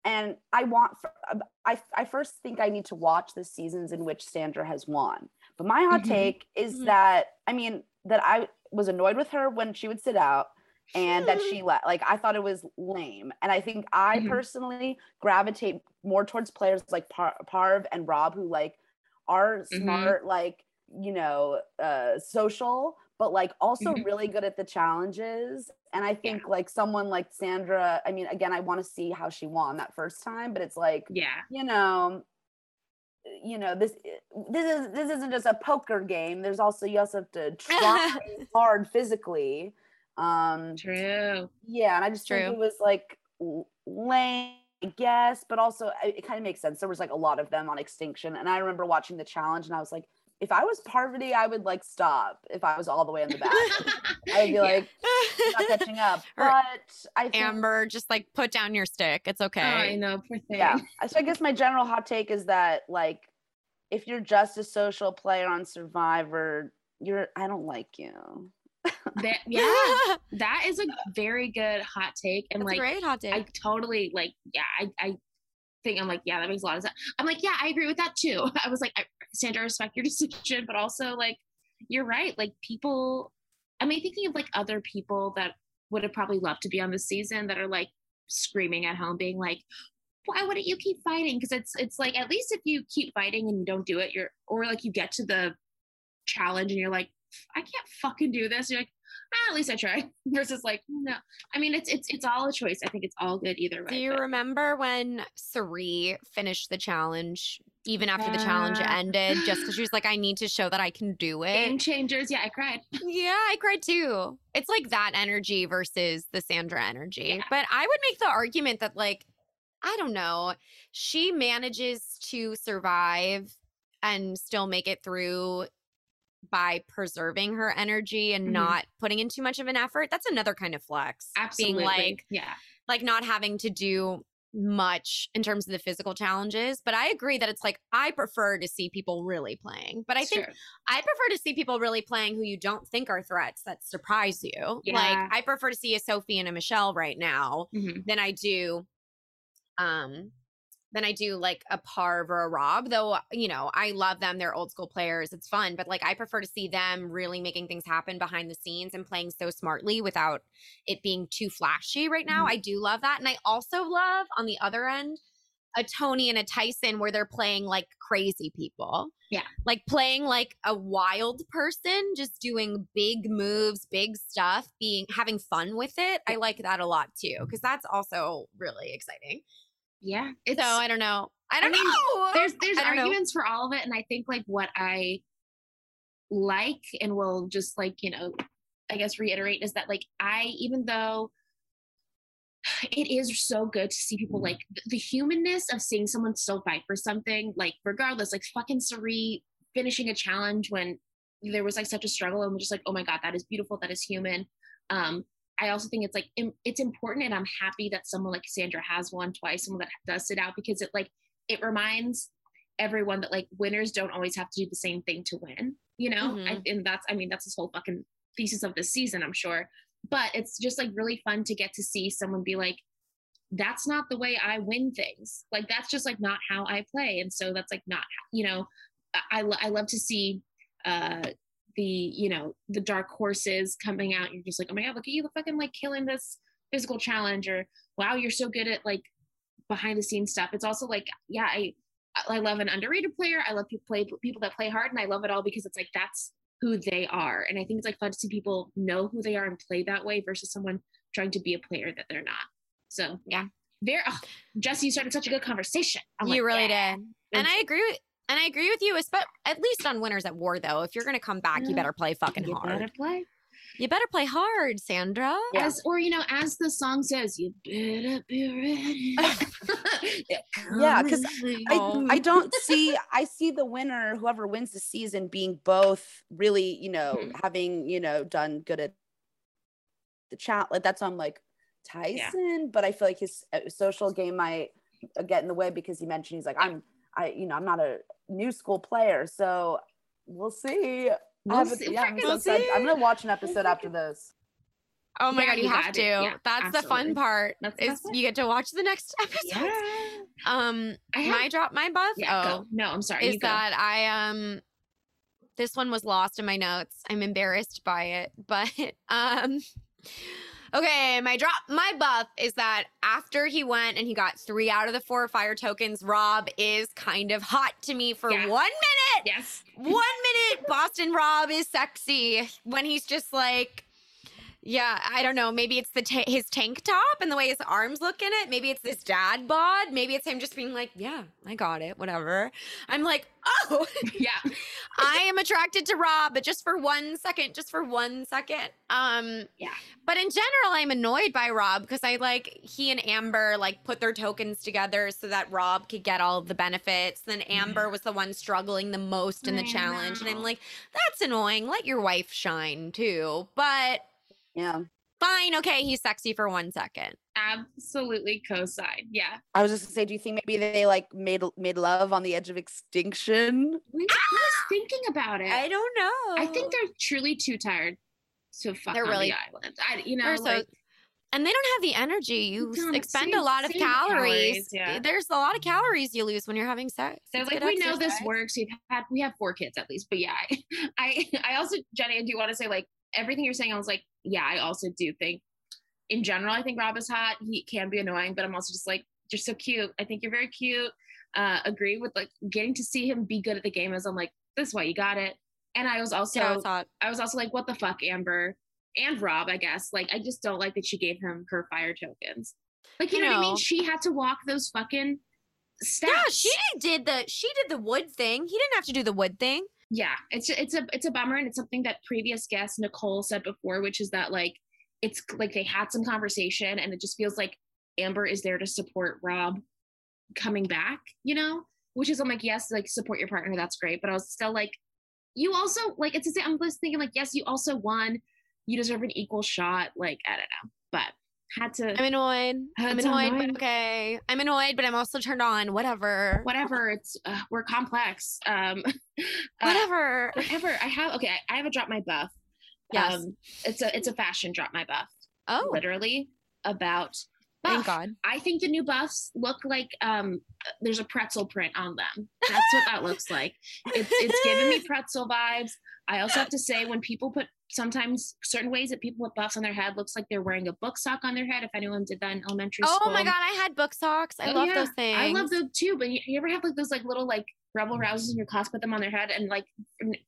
[SPEAKER 7] and I want um, I I first think I need to watch the seasons in which Sandra has won. But my hot
[SPEAKER 1] Mhm.
[SPEAKER 7] take is
[SPEAKER 5] Mhm.
[SPEAKER 7] that I mean that I was annoyed with her when she would sit out, and that she let like I thought it was lame, and I think I
[SPEAKER 1] Mhm.
[SPEAKER 7] personally gravitate more towards players like Par- Parv and Rob who like are
[SPEAKER 1] Mhm.
[SPEAKER 7] smart, like you know, uh, social, but like also
[SPEAKER 1] Mhm.
[SPEAKER 7] really good at the challenges. And I think like someone like Sandra, I mean, again, I want to see how she won that first time, but it's like,
[SPEAKER 1] Yeah.
[SPEAKER 7] you know, you know, this this is this isn't just a poker game. There's also you also have to try [LAUGHS] hard physically. Um
[SPEAKER 1] True.
[SPEAKER 7] yeah, and I just think
[SPEAKER 5] True.
[SPEAKER 7] it was like lame, I guess, but also it kind of makes sense. There was like a lot of them on Extinction, and I remember watching the challenge, and I was like, if I was Parvati, I would like stop if I was all the way in the back. [LAUGHS] I would be
[SPEAKER 1] Yeah.
[SPEAKER 7] like, not catching up. [LAUGHS]
[SPEAKER 5] Or
[SPEAKER 7] But I think,
[SPEAKER 5] Amber, just like put down your stick. It's okay.
[SPEAKER 1] I know,
[SPEAKER 7] yeah. So I guess my general hot take is that like, if you're just a social player on Survivor, you're I don't like you.
[SPEAKER 1] That, [LAUGHS] yeah, that is a very good hot take, and
[SPEAKER 5] That's
[SPEAKER 1] like
[SPEAKER 5] great hot take.
[SPEAKER 1] I totally like, yeah, I, I think I'm like, yeah, that makes a lot of sense. I'm like, yeah, I agree with that too. [LAUGHS] I was like, I, Sandra, I respect your [LAUGHS] decision, but also like, you're right. Like people, I mean, thinking of like other people that would have probably loved to be on the season that are like screaming at home, being like, why wouldn't you keep fighting? Because it's it's like at least if you keep fighting and you don't do it, you're or like you get to the challenge and you're like, I can't fucking do this. You're like, ah, at least I tried. [LAUGHS] Versus like, no. I mean, it's it's it's all a choice. I think it's all good either way.
[SPEAKER 5] Do you
[SPEAKER 1] but-
[SPEAKER 5] remember when Sari finished the challenge, even after the challenge ended, just because she was like, I need to show that I can do it.
[SPEAKER 1] Game changers. Yeah, I cried. [LAUGHS]
[SPEAKER 5] Yeah, I cried too. It's like that energy versus the Sandra energy.
[SPEAKER 1] Yeah.
[SPEAKER 5] But I would make the argument that, like, I don't know, she manages to survive and still make it through by preserving her energy and
[SPEAKER 1] Mhm.
[SPEAKER 5] not putting in too much of an effort. That's another kind of flex.
[SPEAKER 1] Absolutely.
[SPEAKER 5] Being like,
[SPEAKER 1] yeah.
[SPEAKER 5] like not having to do much in terms of the physical challenges. But I agree that it's like I prefer to see people really playing. But I think
[SPEAKER 1] Sure.
[SPEAKER 5] I prefer to see people really playing who you don't think are threats that surprise you.
[SPEAKER 1] Yeah.
[SPEAKER 5] Like I prefer to see a Sophie and a Michelle right now
[SPEAKER 1] Mhm.
[SPEAKER 5] than I do um than I do like a Parv or a Rob. Though, you know, I love them. They're old school players. It's fun. But like I prefer to see them really making things happen behind the scenes and playing so smartly without it being too flashy right now.
[SPEAKER 1] Mhm.
[SPEAKER 5] I do love that. And I also love on the other end a Tony and a Tyson where they're playing like crazy people.
[SPEAKER 1] Yeah.
[SPEAKER 5] Like playing like a wild person, just doing big moves, big stuff, being having fun with it. I like that a lot too, because that's also really exciting.
[SPEAKER 1] Yeah. It's
[SPEAKER 5] so I don't know. I don't
[SPEAKER 1] mean,
[SPEAKER 5] know.
[SPEAKER 1] there's there's
[SPEAKER 5] I don't know.
[SPEAKER 1] arguments for all of it and i think like what i like and will just like you know i guess reiterate is that like i even though [SIGHS] it is so good to see people like th- the humanness of seeing someone still fight for something like regardless like fucking Sari finishing a challenge when there was like such a struggle and we're just like oh my god that is beautiful that is human um I also think it's like it's important, and I'm happy that someone like Sandra has won twice, someone that does sit out because it like it reminds everyone that like winners don't always have to do the same thing to win, you know. I,
[SPEAKER 5] Mhm.
[SPEAKER 1] and that's I mean that's this whole fucking thesis of this season, I'm sure. But it's just like really fun to get to see someone be like, that's not the way I win things. Like that's just like not how I play, and so that's like not you know. I I, lo- I love to see uh the you know the dark horses coming out. You're just like oh my god look at you fucking like killing this physical challenge or wow you're so good at like behind the scenes stuff. It's also like yeah i i love an underrated player. I love people play people that play hard and i love it all because it's like that's who they are. And i think it's like fun to see people know who they are and play that way versus someone trying to be a player that they're not. So yeah. Very oh, jesse you started such a good conversation. I'm
[SPEAKER 5] you
[SPEAKER 1] like,
[SPEAKER 5] really
[SPEAKER 1] yeah.
[SPEAKER 5] did. And I agree with and I agree with you, espe- at least on winners at war though. If you're gonna come back, you better play fucking
[SPEAKER 1] you
[SPEAKER 5] hard.
[SPEAKER 1] better play
[SPEAKER 5] You better play hard, Sandra.
[SPEAKER 7] Yeah.
[SPEAKER 1] as or you know as the song says you better be ready [LAUGHS]
[SPEAKER 7] Yeah, 'cause I. I don't see I see the winner, whoever wins the season, being both really, you know,
[SPEAKER 1] Mhm.
[SPEAKER 7] having, you know, done good at the chat. Like that's on like Tyson, but I feel like his uh, social game might uh, get in the way because he mentioned he's like, I'm I, you know, I'm not a new school player, so we'll see. I
[SPEAKER 1] We'll
[SPEAKER 7] haven't-
[SPEAKER 1] see.
[SPEAKER 7] yeah, I'm, so excited. I'm gonna watch an episode after this.
[SPEAKER 5] Oh my
[SPEAKER 1] Yeah,
[SPEAKER 5] god, you,
[SPEAKER 1] you
[SPEAKER 5] have to.
[SPEAKER 1] Yeah,
[SPEAKER 5] That's the fun part.
[SPEAKER 1] That's
[SPEAKER 5] is
[SPEAKER 1] best
[SPEAKER 5] you get to watch the next [LAUGHS] episode.
[SPEAKER 1] yeah
[SPEAKER 5] Um
[SPEAKER 1] I have,
[SPEAKER 5] my drop my buff.
[SPEAKER 1] yeah
[SPEAKER 5] oh.
[SPEAKER 1] go. no i'm sorry
[SPEAKER 5] is that I um this one was lost in my notes. I'm embarrassed by it, [LAUGHS] but um okay, my drop my buff is that after he went and he got 3 out of the 4 fire tokens, Rob is kind of hot to me for
[SPEAKER 1] Yeah.
[SPEAKER 5] 1 minute.
[SPEAKER 1] yes
[SPEAKER 5] One minute Boston Rob is sexy when he's just like Yeah, I don't know. Maybe it's the ta- his tank top and the way his arms look in it. Maybe it's this dad bod. Maybe it's him just being like, "Yeah, I got it, whatever." I'm like, "Oh, [LAUGHS]
[SPEAKER 1] Yeah.
[SPEAKER 5] I am attracted to Rob, but just for one second, just for one second. Um,
[SPEAKER 1] Yeah.
[SPEAKER 5] But in general, I'm annoyed by Rob because I like he and Amber like put their tokens together so that Rob could get all of the benefits. Then Amber was the one struggling the most in the
[SPEAKER 1] I
[SPEAKER 5] challenge, and I'm like, that's annoying. Let your wife shine too. But
[SPEAKER 7] Yeah.
[SPEAKER 5] fine, okay, he's sexy for one second.
[SPEAKER 1] Absolutely co-sign. Yeah.
[SPEAKER 7] I was just gonna say, do you think maybe they like made made love on the edge of extinction?
[SPEAKER 1] We, I was ah! thinking about it. I,
[SPEAKER 5] don't know.
[SPEAKER 1] I think they're truly too tired to fuck
[SPEAKER 5] They're
[SPEAKER 1] on
[SPEAKER 5] really-
[SPEAKER 1] the island. I, you know,
[SPEAKER 5] so-
[SPEAKER 1] like,
[SPEAKER 5] and they don't have the energy. You s- expend
[SPEAKER 1] Same-
[SPEAKER 5] a lot of calories.
[SPEAKER 1] calories, yeah.
[SPEAKER 5] Eh, there's a lot of calories you lose when you're having sex.
[SPEAKER 1] they're
[SPEAKER 5] It's
[SPEAKER 1] like,
[SPEAKER 5] good
[SPEAKER 1] we know this works. We've had, we have four kids at least, but yeah, I, [LAUGHS] I, I also, Jenny, I do you want to say like everything you're saying. I was like, yeah, I also do think, in general, I think Rob is hot. He can be annoying, but I'm also just like, you're so cute. I think you're very cute. Uh, agree with like getting to see him be good at the game. As I'm like, this is why you got it. And I was also,
[SPEAKER 5] Yeah.
[SPEAKER 1] I was also like, what the fuck, Amber and Rob, I guess. Like, I just don't like that she gave him her fire tokens. Like, you
[SPEAKER 5] I
[SPEAKER 1] know, what I mean? She had to walk those fucking steps.
[SPEAKER 5] Yeah, she did the she did the wood thing. He didn't have to do the wood thing.
[SPEAKER 1] Yeah, it's it's a it's a bummer, and it's something that previous guest Nicole said before, which is that like it's like they had some conversation, and it just feels like Amber is there to support Rob coming back, you know. Which is I'm like, yes, like support your partner, that's great, but I was still like, you also like it's the same. I'm just thinking like, yes, you also won, you deserve an equal shot. Like I don't know, but had to
[SPEAKER 5] I'm annoyed. I'm annoyed, but okay. I'm annoyed, but I'm also turned on. Whatever.
[SPEAKER 1] whatever. It's uh, we're complex. Um, [LAUGHS] uh,
[SPEAKER 5] Whatever.
[SPEAKER 1] whatever. I have okay. I, I have a drop my buff.
[SPEAKER 5] Yes.
[SPEAKER 1] Um, it's a it's a fashion drop my buff.
[SPEAKER 5] oh,
[SPEAKER 1] Literally about.
[SPEAKER 5] thank. God.
[SPEAKER 1] I think the new buffs look like um there's a pretzel print on them. That's what that looks like. It's it's giving me [LAUGHS] pretzel vibes. I also have to say when people put sometimes certain ways that people with buffs on their head looks like they're wearing a book sock on their head. If anyone did that in elementary
[SPEAKER 5] Oh
[SPEAKER 1] school.
[SPEAKER 5] Oh my God, I had book socks. I
[SPEAKER 1] Oh,
[SPEAKER 5] love
[SPEAKER 1] yeah.
[SPEAKER 5] those things.
[SPEAKER 1] I love them too, but you, you ever have like those like little like rebel rousers in your class, put them on their head, and like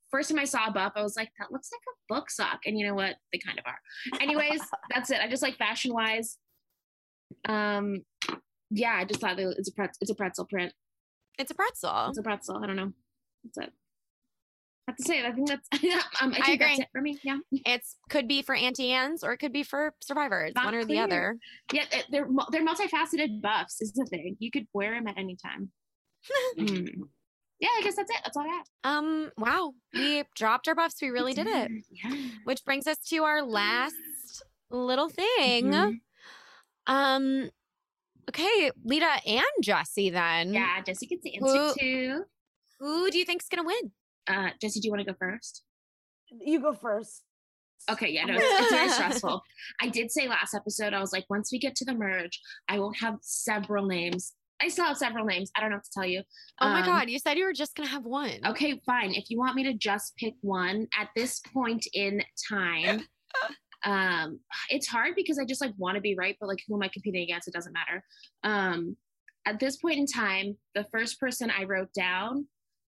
[SPEAKER 1] first time I saw a buff, I was like, that looks like a book sock, and you know what? They kind of are. Anyways, [LAUGHS] that's it. I just like fashion wise. Um, yeah, I just thought that it's a pretzel, it's a pretzel print.
[SPEAKER 5] It's a pretzel.
[SPEAKER 1] It's a pretzel. I don't know. That's it. I have to say, I think that's. [LAUGHS] um, I
[SPEAKER 5] I
[SPEAKER 1] think that's
[SPEAKER 5] agree.
[SPEAKER 1] it for me. Yeah,
[SPEAKER 5] It's could be for Auntie Anne's or it could be for Survivor. It's
[SPEAKER 1] Not
[SPEAKER 5] one or the other.
[SPEAKER 1] yeah. They're they're multifaceted buffs. Is the thing. You could wear them at any time. Hmm. [LAUGHS] Yeah, I guess that's it. That's all I have.
[SPEAKER 5] Um, wow. We dropped our buffs. We really did it.
[SPEAKER 1] Yeah.
[SPEAKER 5] Which brings us to our last little thing.
[SPEAKER 1] Mhm.
[SPEAKER 5] Um, okay, Lida and Jesse then.
[SPEAKER 1] Yeah, Jesse gets the answer
[SPEAKER 5] Who-
[SPEAKER 1] too.
[SPEAKER 5] Who do you think's gonna win?
[SPEAKER 1] Uh, Jesse, do you want to go first?
[SPEAKER 7] You go first.
[SPEAKER 1] Okay, yeah, no, it's, it's very [LAUGHS] stressful. I did say last episode, I was like, once we get to the merge, I won't have several names. I still have several names. I don't know what to tell you.
[SPEAKER 5] Oh my
[SPEAKER 1] Um,
[SPEAKER 5] god, you said you were just gonna have one.
[SPEAKER 1] Okay, fine. If you want me to just pick one at this point in time, [LAUGHS] um, it's hard because I just like want to be right, but like who am I competing against? It doesn't matter. Um, at this point in time, the first person I wrote down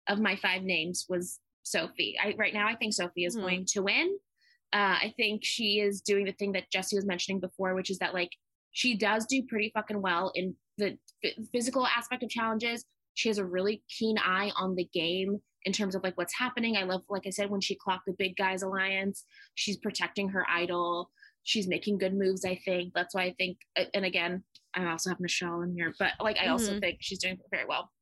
[SPEAKER 1] of my five names was Sophie. I right now I think Sophie is
[SPEAKER 5] Hmm.
[SPEAKER 1] going to win. Uh, I think she is doing the thing that Jesse was mentioning before, which is that like she does do pretty fucking well in the phy- physical aspect of challenges. She has a really keen eye on the game in terms of like what's happening. I love, like I said, when she clocked the Big Guys Alliance, she's protecting her idol. She's making good moves. I think that's why I think. And again, I also have Michelle in here, but like I also
[SPEAKER 5] Mhm.
[SPEAKER 1] think she's doing very well.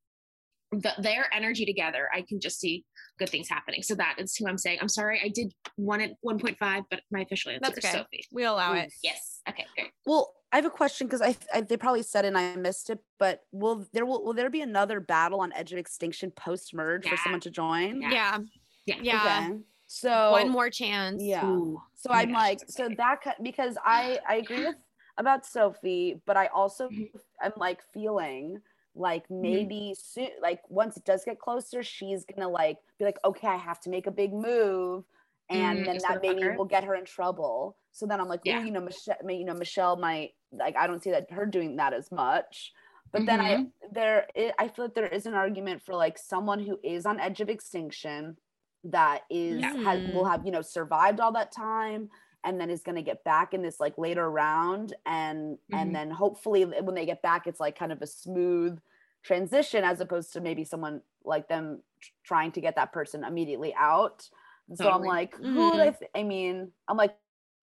[SPEAKER 1] The, their energy together, I can just see good things happening. So that is who I'm saying. I'm sorry, I did one at 1.5, but my official answer
[SPEAKER 5] That's
[SPEAKER 1] is. Sophie.
[SPEAKER 5] We allow it.
[SPEAKER 1] Yes. Okay. Great.
[SPEAKER 7] Well, I have a question because I, I they probably said it and I missed it, but will there will, will there be another battle on Edge of Extinction post merge for someone to join?
[SPEAKER 1] Yeah.
[SPEAKER 5] Yeah.
[SPEAKER 1] Yeah.
[SPEAKER 5] Yeah.
[SPEAKER 7] Okay. So
[SPEAKER 5] One more chance.
[SPEAKER 7] Yeah.
[SPEAKER 1] Ooh.
[SPEAKER 7] So
[SPEAKER 1] Oh
[SPEAKER 7] I'm
[SPEAKER 1] gosh,
[SPEAKER 7] like, so
[SPEAKER 1] exciting.
[SPEAKER 7] that because I I agree with about Sophie, but I also
[SPEAKER 1] Mhm.
[SPEAKER 7] am like feeling like
[SPEAKER 1] Mm-hmm.
[SPEAKER 7] maybe soon, like once it does get closer, she's gonna like be like, okay, I have to make a big move, and
[SPEAKER 1] Mm,
[SPEAKER 7] then that maybe will get her in trouble. So then I'm like,
[SPEAKER 1] Yeah.
[SPEAKER 7] you know, Michelle, you know, Michelle might like I don't see that her doing that as much. But then I
[SPEAKER 1] Mm-hmm.
[SPEAKER 7] there i- I feel like there is an argument for like someone who is on edge of extinction that is has, will
[SPEAKER 5] Mhm.
[SPEAKER 7] have you know survived all that time and then is going to get back in this like later round and
[SPEAKER 1] Mhm.
[SPEAKER 7] and then hopefully when they get back it's like kind of a smooth transition as opposed to maybe someone like them tr- trying to get that person immediately out so i'm like who would I, th- I mean i'm like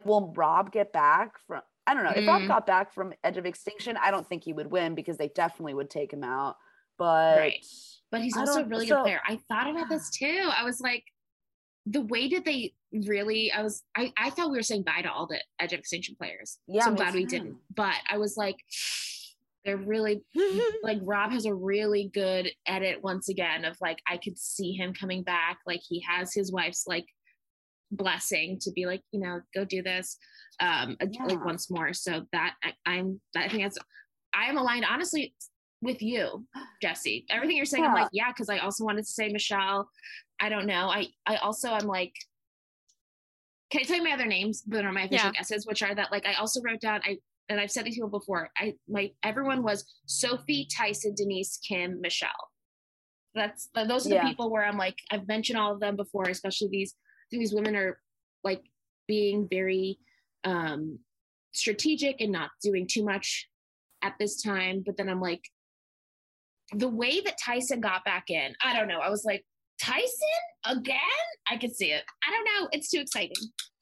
[SPEAKER 7] will rob get back from i don't know if rob
[SPEAKER 1] Mm.
[SPEAKER 7] got back from edge of extinction i don't think he would win because they definitely would take him out but
[SPEAKER 1] Right. But he's
[SPEAKER 7] I
[SPEAKER 1] also really
[SPEAKER 7] so-
[SPEAKER 1] good player. I thought about this [SIGHS] too. I was like, the way that they really, I was, I, I thought we were saying bye to all the Edge of Extinction players.
[SPEAKER 7] Yeah,
[SPEAKER 1] so I'm glad we
[SPEAKER 7] too.
[SPEAKER 1] didn't. But I was like, [SIGHS] they're really [LAUGHS] like Rob has a really good edit once again of like I could see him coming back. Like he has his wife's like blessing to be like, you know, go do this. Um
[SPEAKER 7] Yeah.
[SPEAKER 1] like once more. So that I, I'm I think that's I am aligned honestly with you, Jesse. Everything you're saying, I'm like, yeah, because I also wanted to say Michelle. I don't know. I I also I'm like can I tell you my other names that are my official
[SPEAKER 5] Yeah.
[SPEAKER 1] guesses, which are that like I also wrote down I and I've said these people before. I my everyone was Sophie, Tyson, Denise, Kim, Michelle. That's those are the
[SPEAKER 7] Yeah.
[SPEAKER 1] people where I'm like I've mentioned all of them before, especially these these women are like being very um strategic and not doing too much at this time. But then I'm like the way that Tyson got back in, I don't know. I was like, Tyson again? I could see it. I don't know. It's too exciting.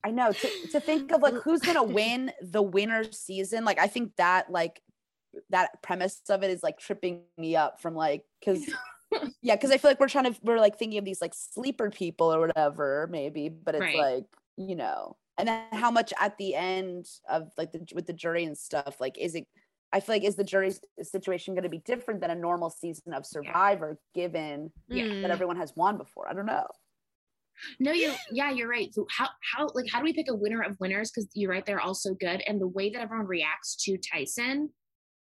[SPEAKER 7] I know to, to think of like who's gonna win the winner season. Like I think that like that premise of it is like tripping me up from like because [LAUGHS] yeah, because I feel like we're trying to we're like thinking of these like sleeper people or whatever maybe, but it's
[SPEAKER 1] Right.
[SPEAKER 7] like you know, and then how much at the end of like the with the jury and stuff like is it? I feel like is the jury's situation going to be different than a normal season of Survivor, given
[SPEAKER 1] Yeah.
[SPEAKER 5] Mm.
[SPEAKER 7] that everyone has won before? I don't know.
[SPEAKER 1] No, you're yeah, you're right. So how how like how do we pick a winner of winners? Because you're right, they're all so good. And the way that everyone reacts to Tyson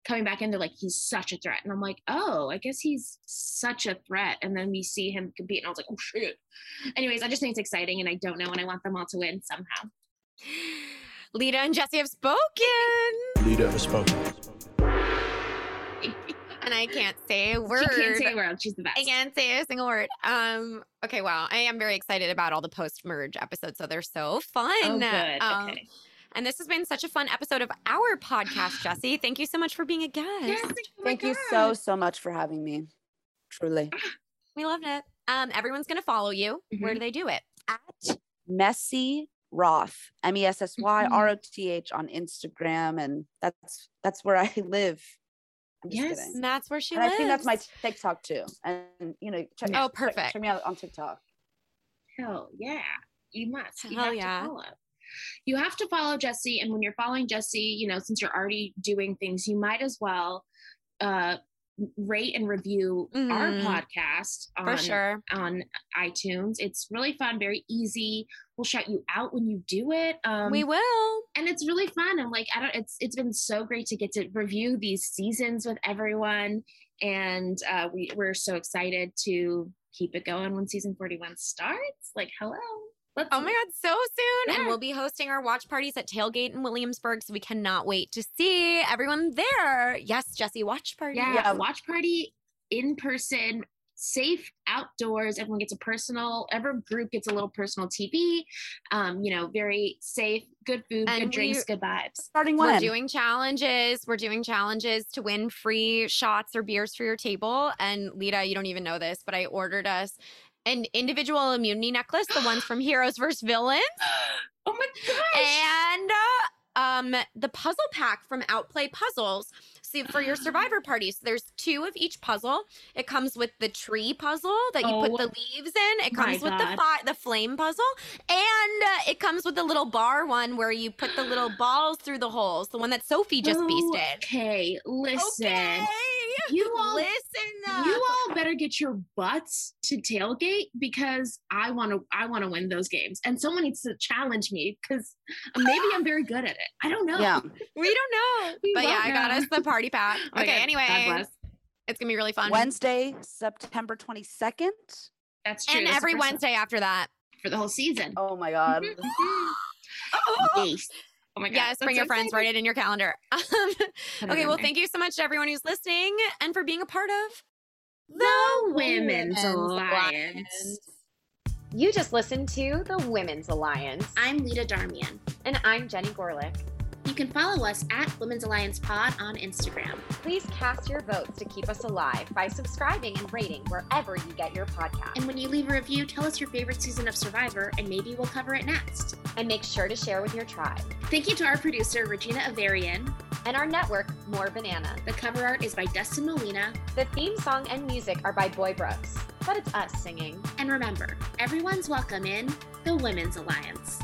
[SPEAKER 1] coming back in, they're like, he's such a threat. And I'm like, oh, I guess he's such a threat. And then we see him compete, and I was like, oh shit. Anyways, I just think it's exciting, and I don't know, and I want them all to win somehow.
[SPEAKER 5] Lida and Jesse have spoken.
[SPEAKER 6] Lida has spoken. [LAUGHS]
[SPEAKER 5] And I can't say a word.
[SPEAKER 1] She can't say a word. She's the best.
[SPEAKER 5] I can't say a single word. Um. Okay. Wow. I am very excited about all the post-merge episodes. So they're so fun.
[SPEAKER 1] Oh, good.
[SPEAKER 5] Um,
[SPEAKER 1] okay.
[SPEAKER 5] And this has been such a fun episode of our podcast, [GASPS] Jesse. Thank you so much for being a guest.
[SPEAKER 1] Yes, oh my
[SPEAKER 7] Thank you so so much for having me. Truly.
[SPEAKER 5] We loved it. Um, everyone's gonna follow you. Where
[SPEAKER 1] Mhm.
[SPEAKER 5] do they do it?
[SPEAKER 7] at Messy Roth, M E S S Y R O T H on Instagram, and that's that's where I [LAUGHS] live. I'm just
[SPEAKER 1] Yes.
[SPEAKER 7] kidding.
[SPEAKER 5] And that's where she
[SPEAKER 7] And I think that's my TikTok too. And you know, check,
[SPEAKER 5] Oh,
[SPEAKER 7] check-
[SPEAKER 5] perfect.
[SPEAKER 7] Check me out on TikTok.
[SPEAKER 1] Hell yeah. You must. You
[SPEAKER 5] Hell
[SPEAKER 1] have
[SPEAKER 5] yeah.
[SPEAKER 1] to follow. You have to follow Jesse. And when you're following Jesse, you know, since you're already doing things, you might as well uh rate and review our
[SPEAKER 5] Mhm.
[SPEAKER 1] podcast on,
[SPEAKER 5] for sure.
[SPEAKER 1] on iTunes. It's really fun, very easy. We'll shout you out when you do it. Um
[SPEAKER 5] we will.
[SPEAKER 1] and it's really fun. I'm like, I don't it's it's been so great to get to review these seasons with everyone. And uh we, we're so excited to keep it going when season 41 starts. Like, hello. Let's
[SPEAKER 5] Oh my God, so soon. And we'll be hosting our watch parties at Tailgate in Williamsburg. So we cannot wait to see everyone there. Yes, Jesse, watch party.
[SPEAKER 1] Yeah,
[SPEAKER 7] Yeah.
[SPEAKER 1] watch party in person, safe outdoors. Everyone gets a personal, every group gets a little personal TV. Um, you know, very safe, good food,
[SPEAKER 5] And
[SPEAKER 1] good drinks, good vibes.
[SPEAKER 7] Starting
[SPEAKER 5] one.
[SPEAKER 7] We're
[SPEAKER 5] doing challenges. We're doing challenges to win free shots or beers for your table. And Lida, you don't even know this, but I ordered us an individual immunity necklace, the ones from Heroes vs. Villains, [GASPS]
[SPEAKER 1] Oh my gosh.
[SPEAKER 5] and uh, um the puzzle pack from Outplay Puzzles. See for your [GASPS] survivor party. So there's two of each puzzle. It comes with the tree puzzle that you put
[SPEAKER 1] Oh
[SPEAKER 5] the leaves in. It comes with the fi- the flame puzzle, and uh, it comes with the little bar one where you put the little balls through the holes. The one that Sophie just beasted.
[SPEAKER 1] Okay, listen.
[SPEAKER 5] Okay.
[SPEAKER 1] You [LAUGHS] all
[SPEAKER 5] listen. up.
[SPEAKER 1] you all better get your butts to tailgate because I want to I want to win those games. And someone needs to challenge me because maybe I'm very good at it. I don't know.
[SPEAKER 7] Yeah. [LAUGHS]
[SPEAKER 5] we don't know. [LAUGHS]
[SPEAKER 1] We
[SPEAKER 5] but yeah,
[SPEAKER 1] won't
[SPEAKER 5] I got us the party pack.
[SPEAKER 1] Oh
[SPEAKER 5] okay, anyway,
[SPEAKER 1] God bless.
[SPEAKER 5] it's gonna be really fun.
[SPEAKER 7] Wednesday, September 22nd.
[SPEAKER 1] That's true.
[SPEAKER 5] and
[SPEAKER 1] That's
[SPEAKER 5] every Wednesday after that.
[SPEAKER 1] for the whole season.
[SPEAKER 7] Oh my God. Mm-hmm. Oh!
[SPEAKER 1] Yes. Oh my god.
[SPEAKER 5] Yes, bring your
[SPEAKER 1] so
[SPEAKER 5] friends, write it in your calendar. [LAUGHS] Um, okay, well,
[SPEAKER 1] there.
[SPEAKER 5] thank you so much to everyone who's listening and for being a part of
[SPEAKER 1] The Women's
[SPEAKER 5] Women's
[SPEAKER 1] Alliance.
[SPEAKER 2] You just listened to the Women's Alliance.
[SPEAKER 1] I'm Lida Darmian.
[SPEAKER 5] And I'm Jenny Gorelick.
[SPEAKER 1] You can follow us at Women's Alliance Pod on Instagram.
[SPEAKER 5] Please cast your votes to keep us alive by subscribing and rating wherever you get your podcast.
[SPEAKER 1] And when you leave a review, tell us your favorite season of Survivor, and maybe we'll cover it next.
[SPEAKER 5] And make sure to share with your tribe.
[SPEAKER 1] Thank you to our producer, Regina Averion.
[SPEAKER 5] And our network, More Banana.
[SPEAKER 1] The cover art is by Dustin Molina.
[SPEAKER 5] The theme song and music are by Boy Brooks, but it's us singing.
[SPEAKER 1] And remember, everyone's welcome in the Women's Alliance.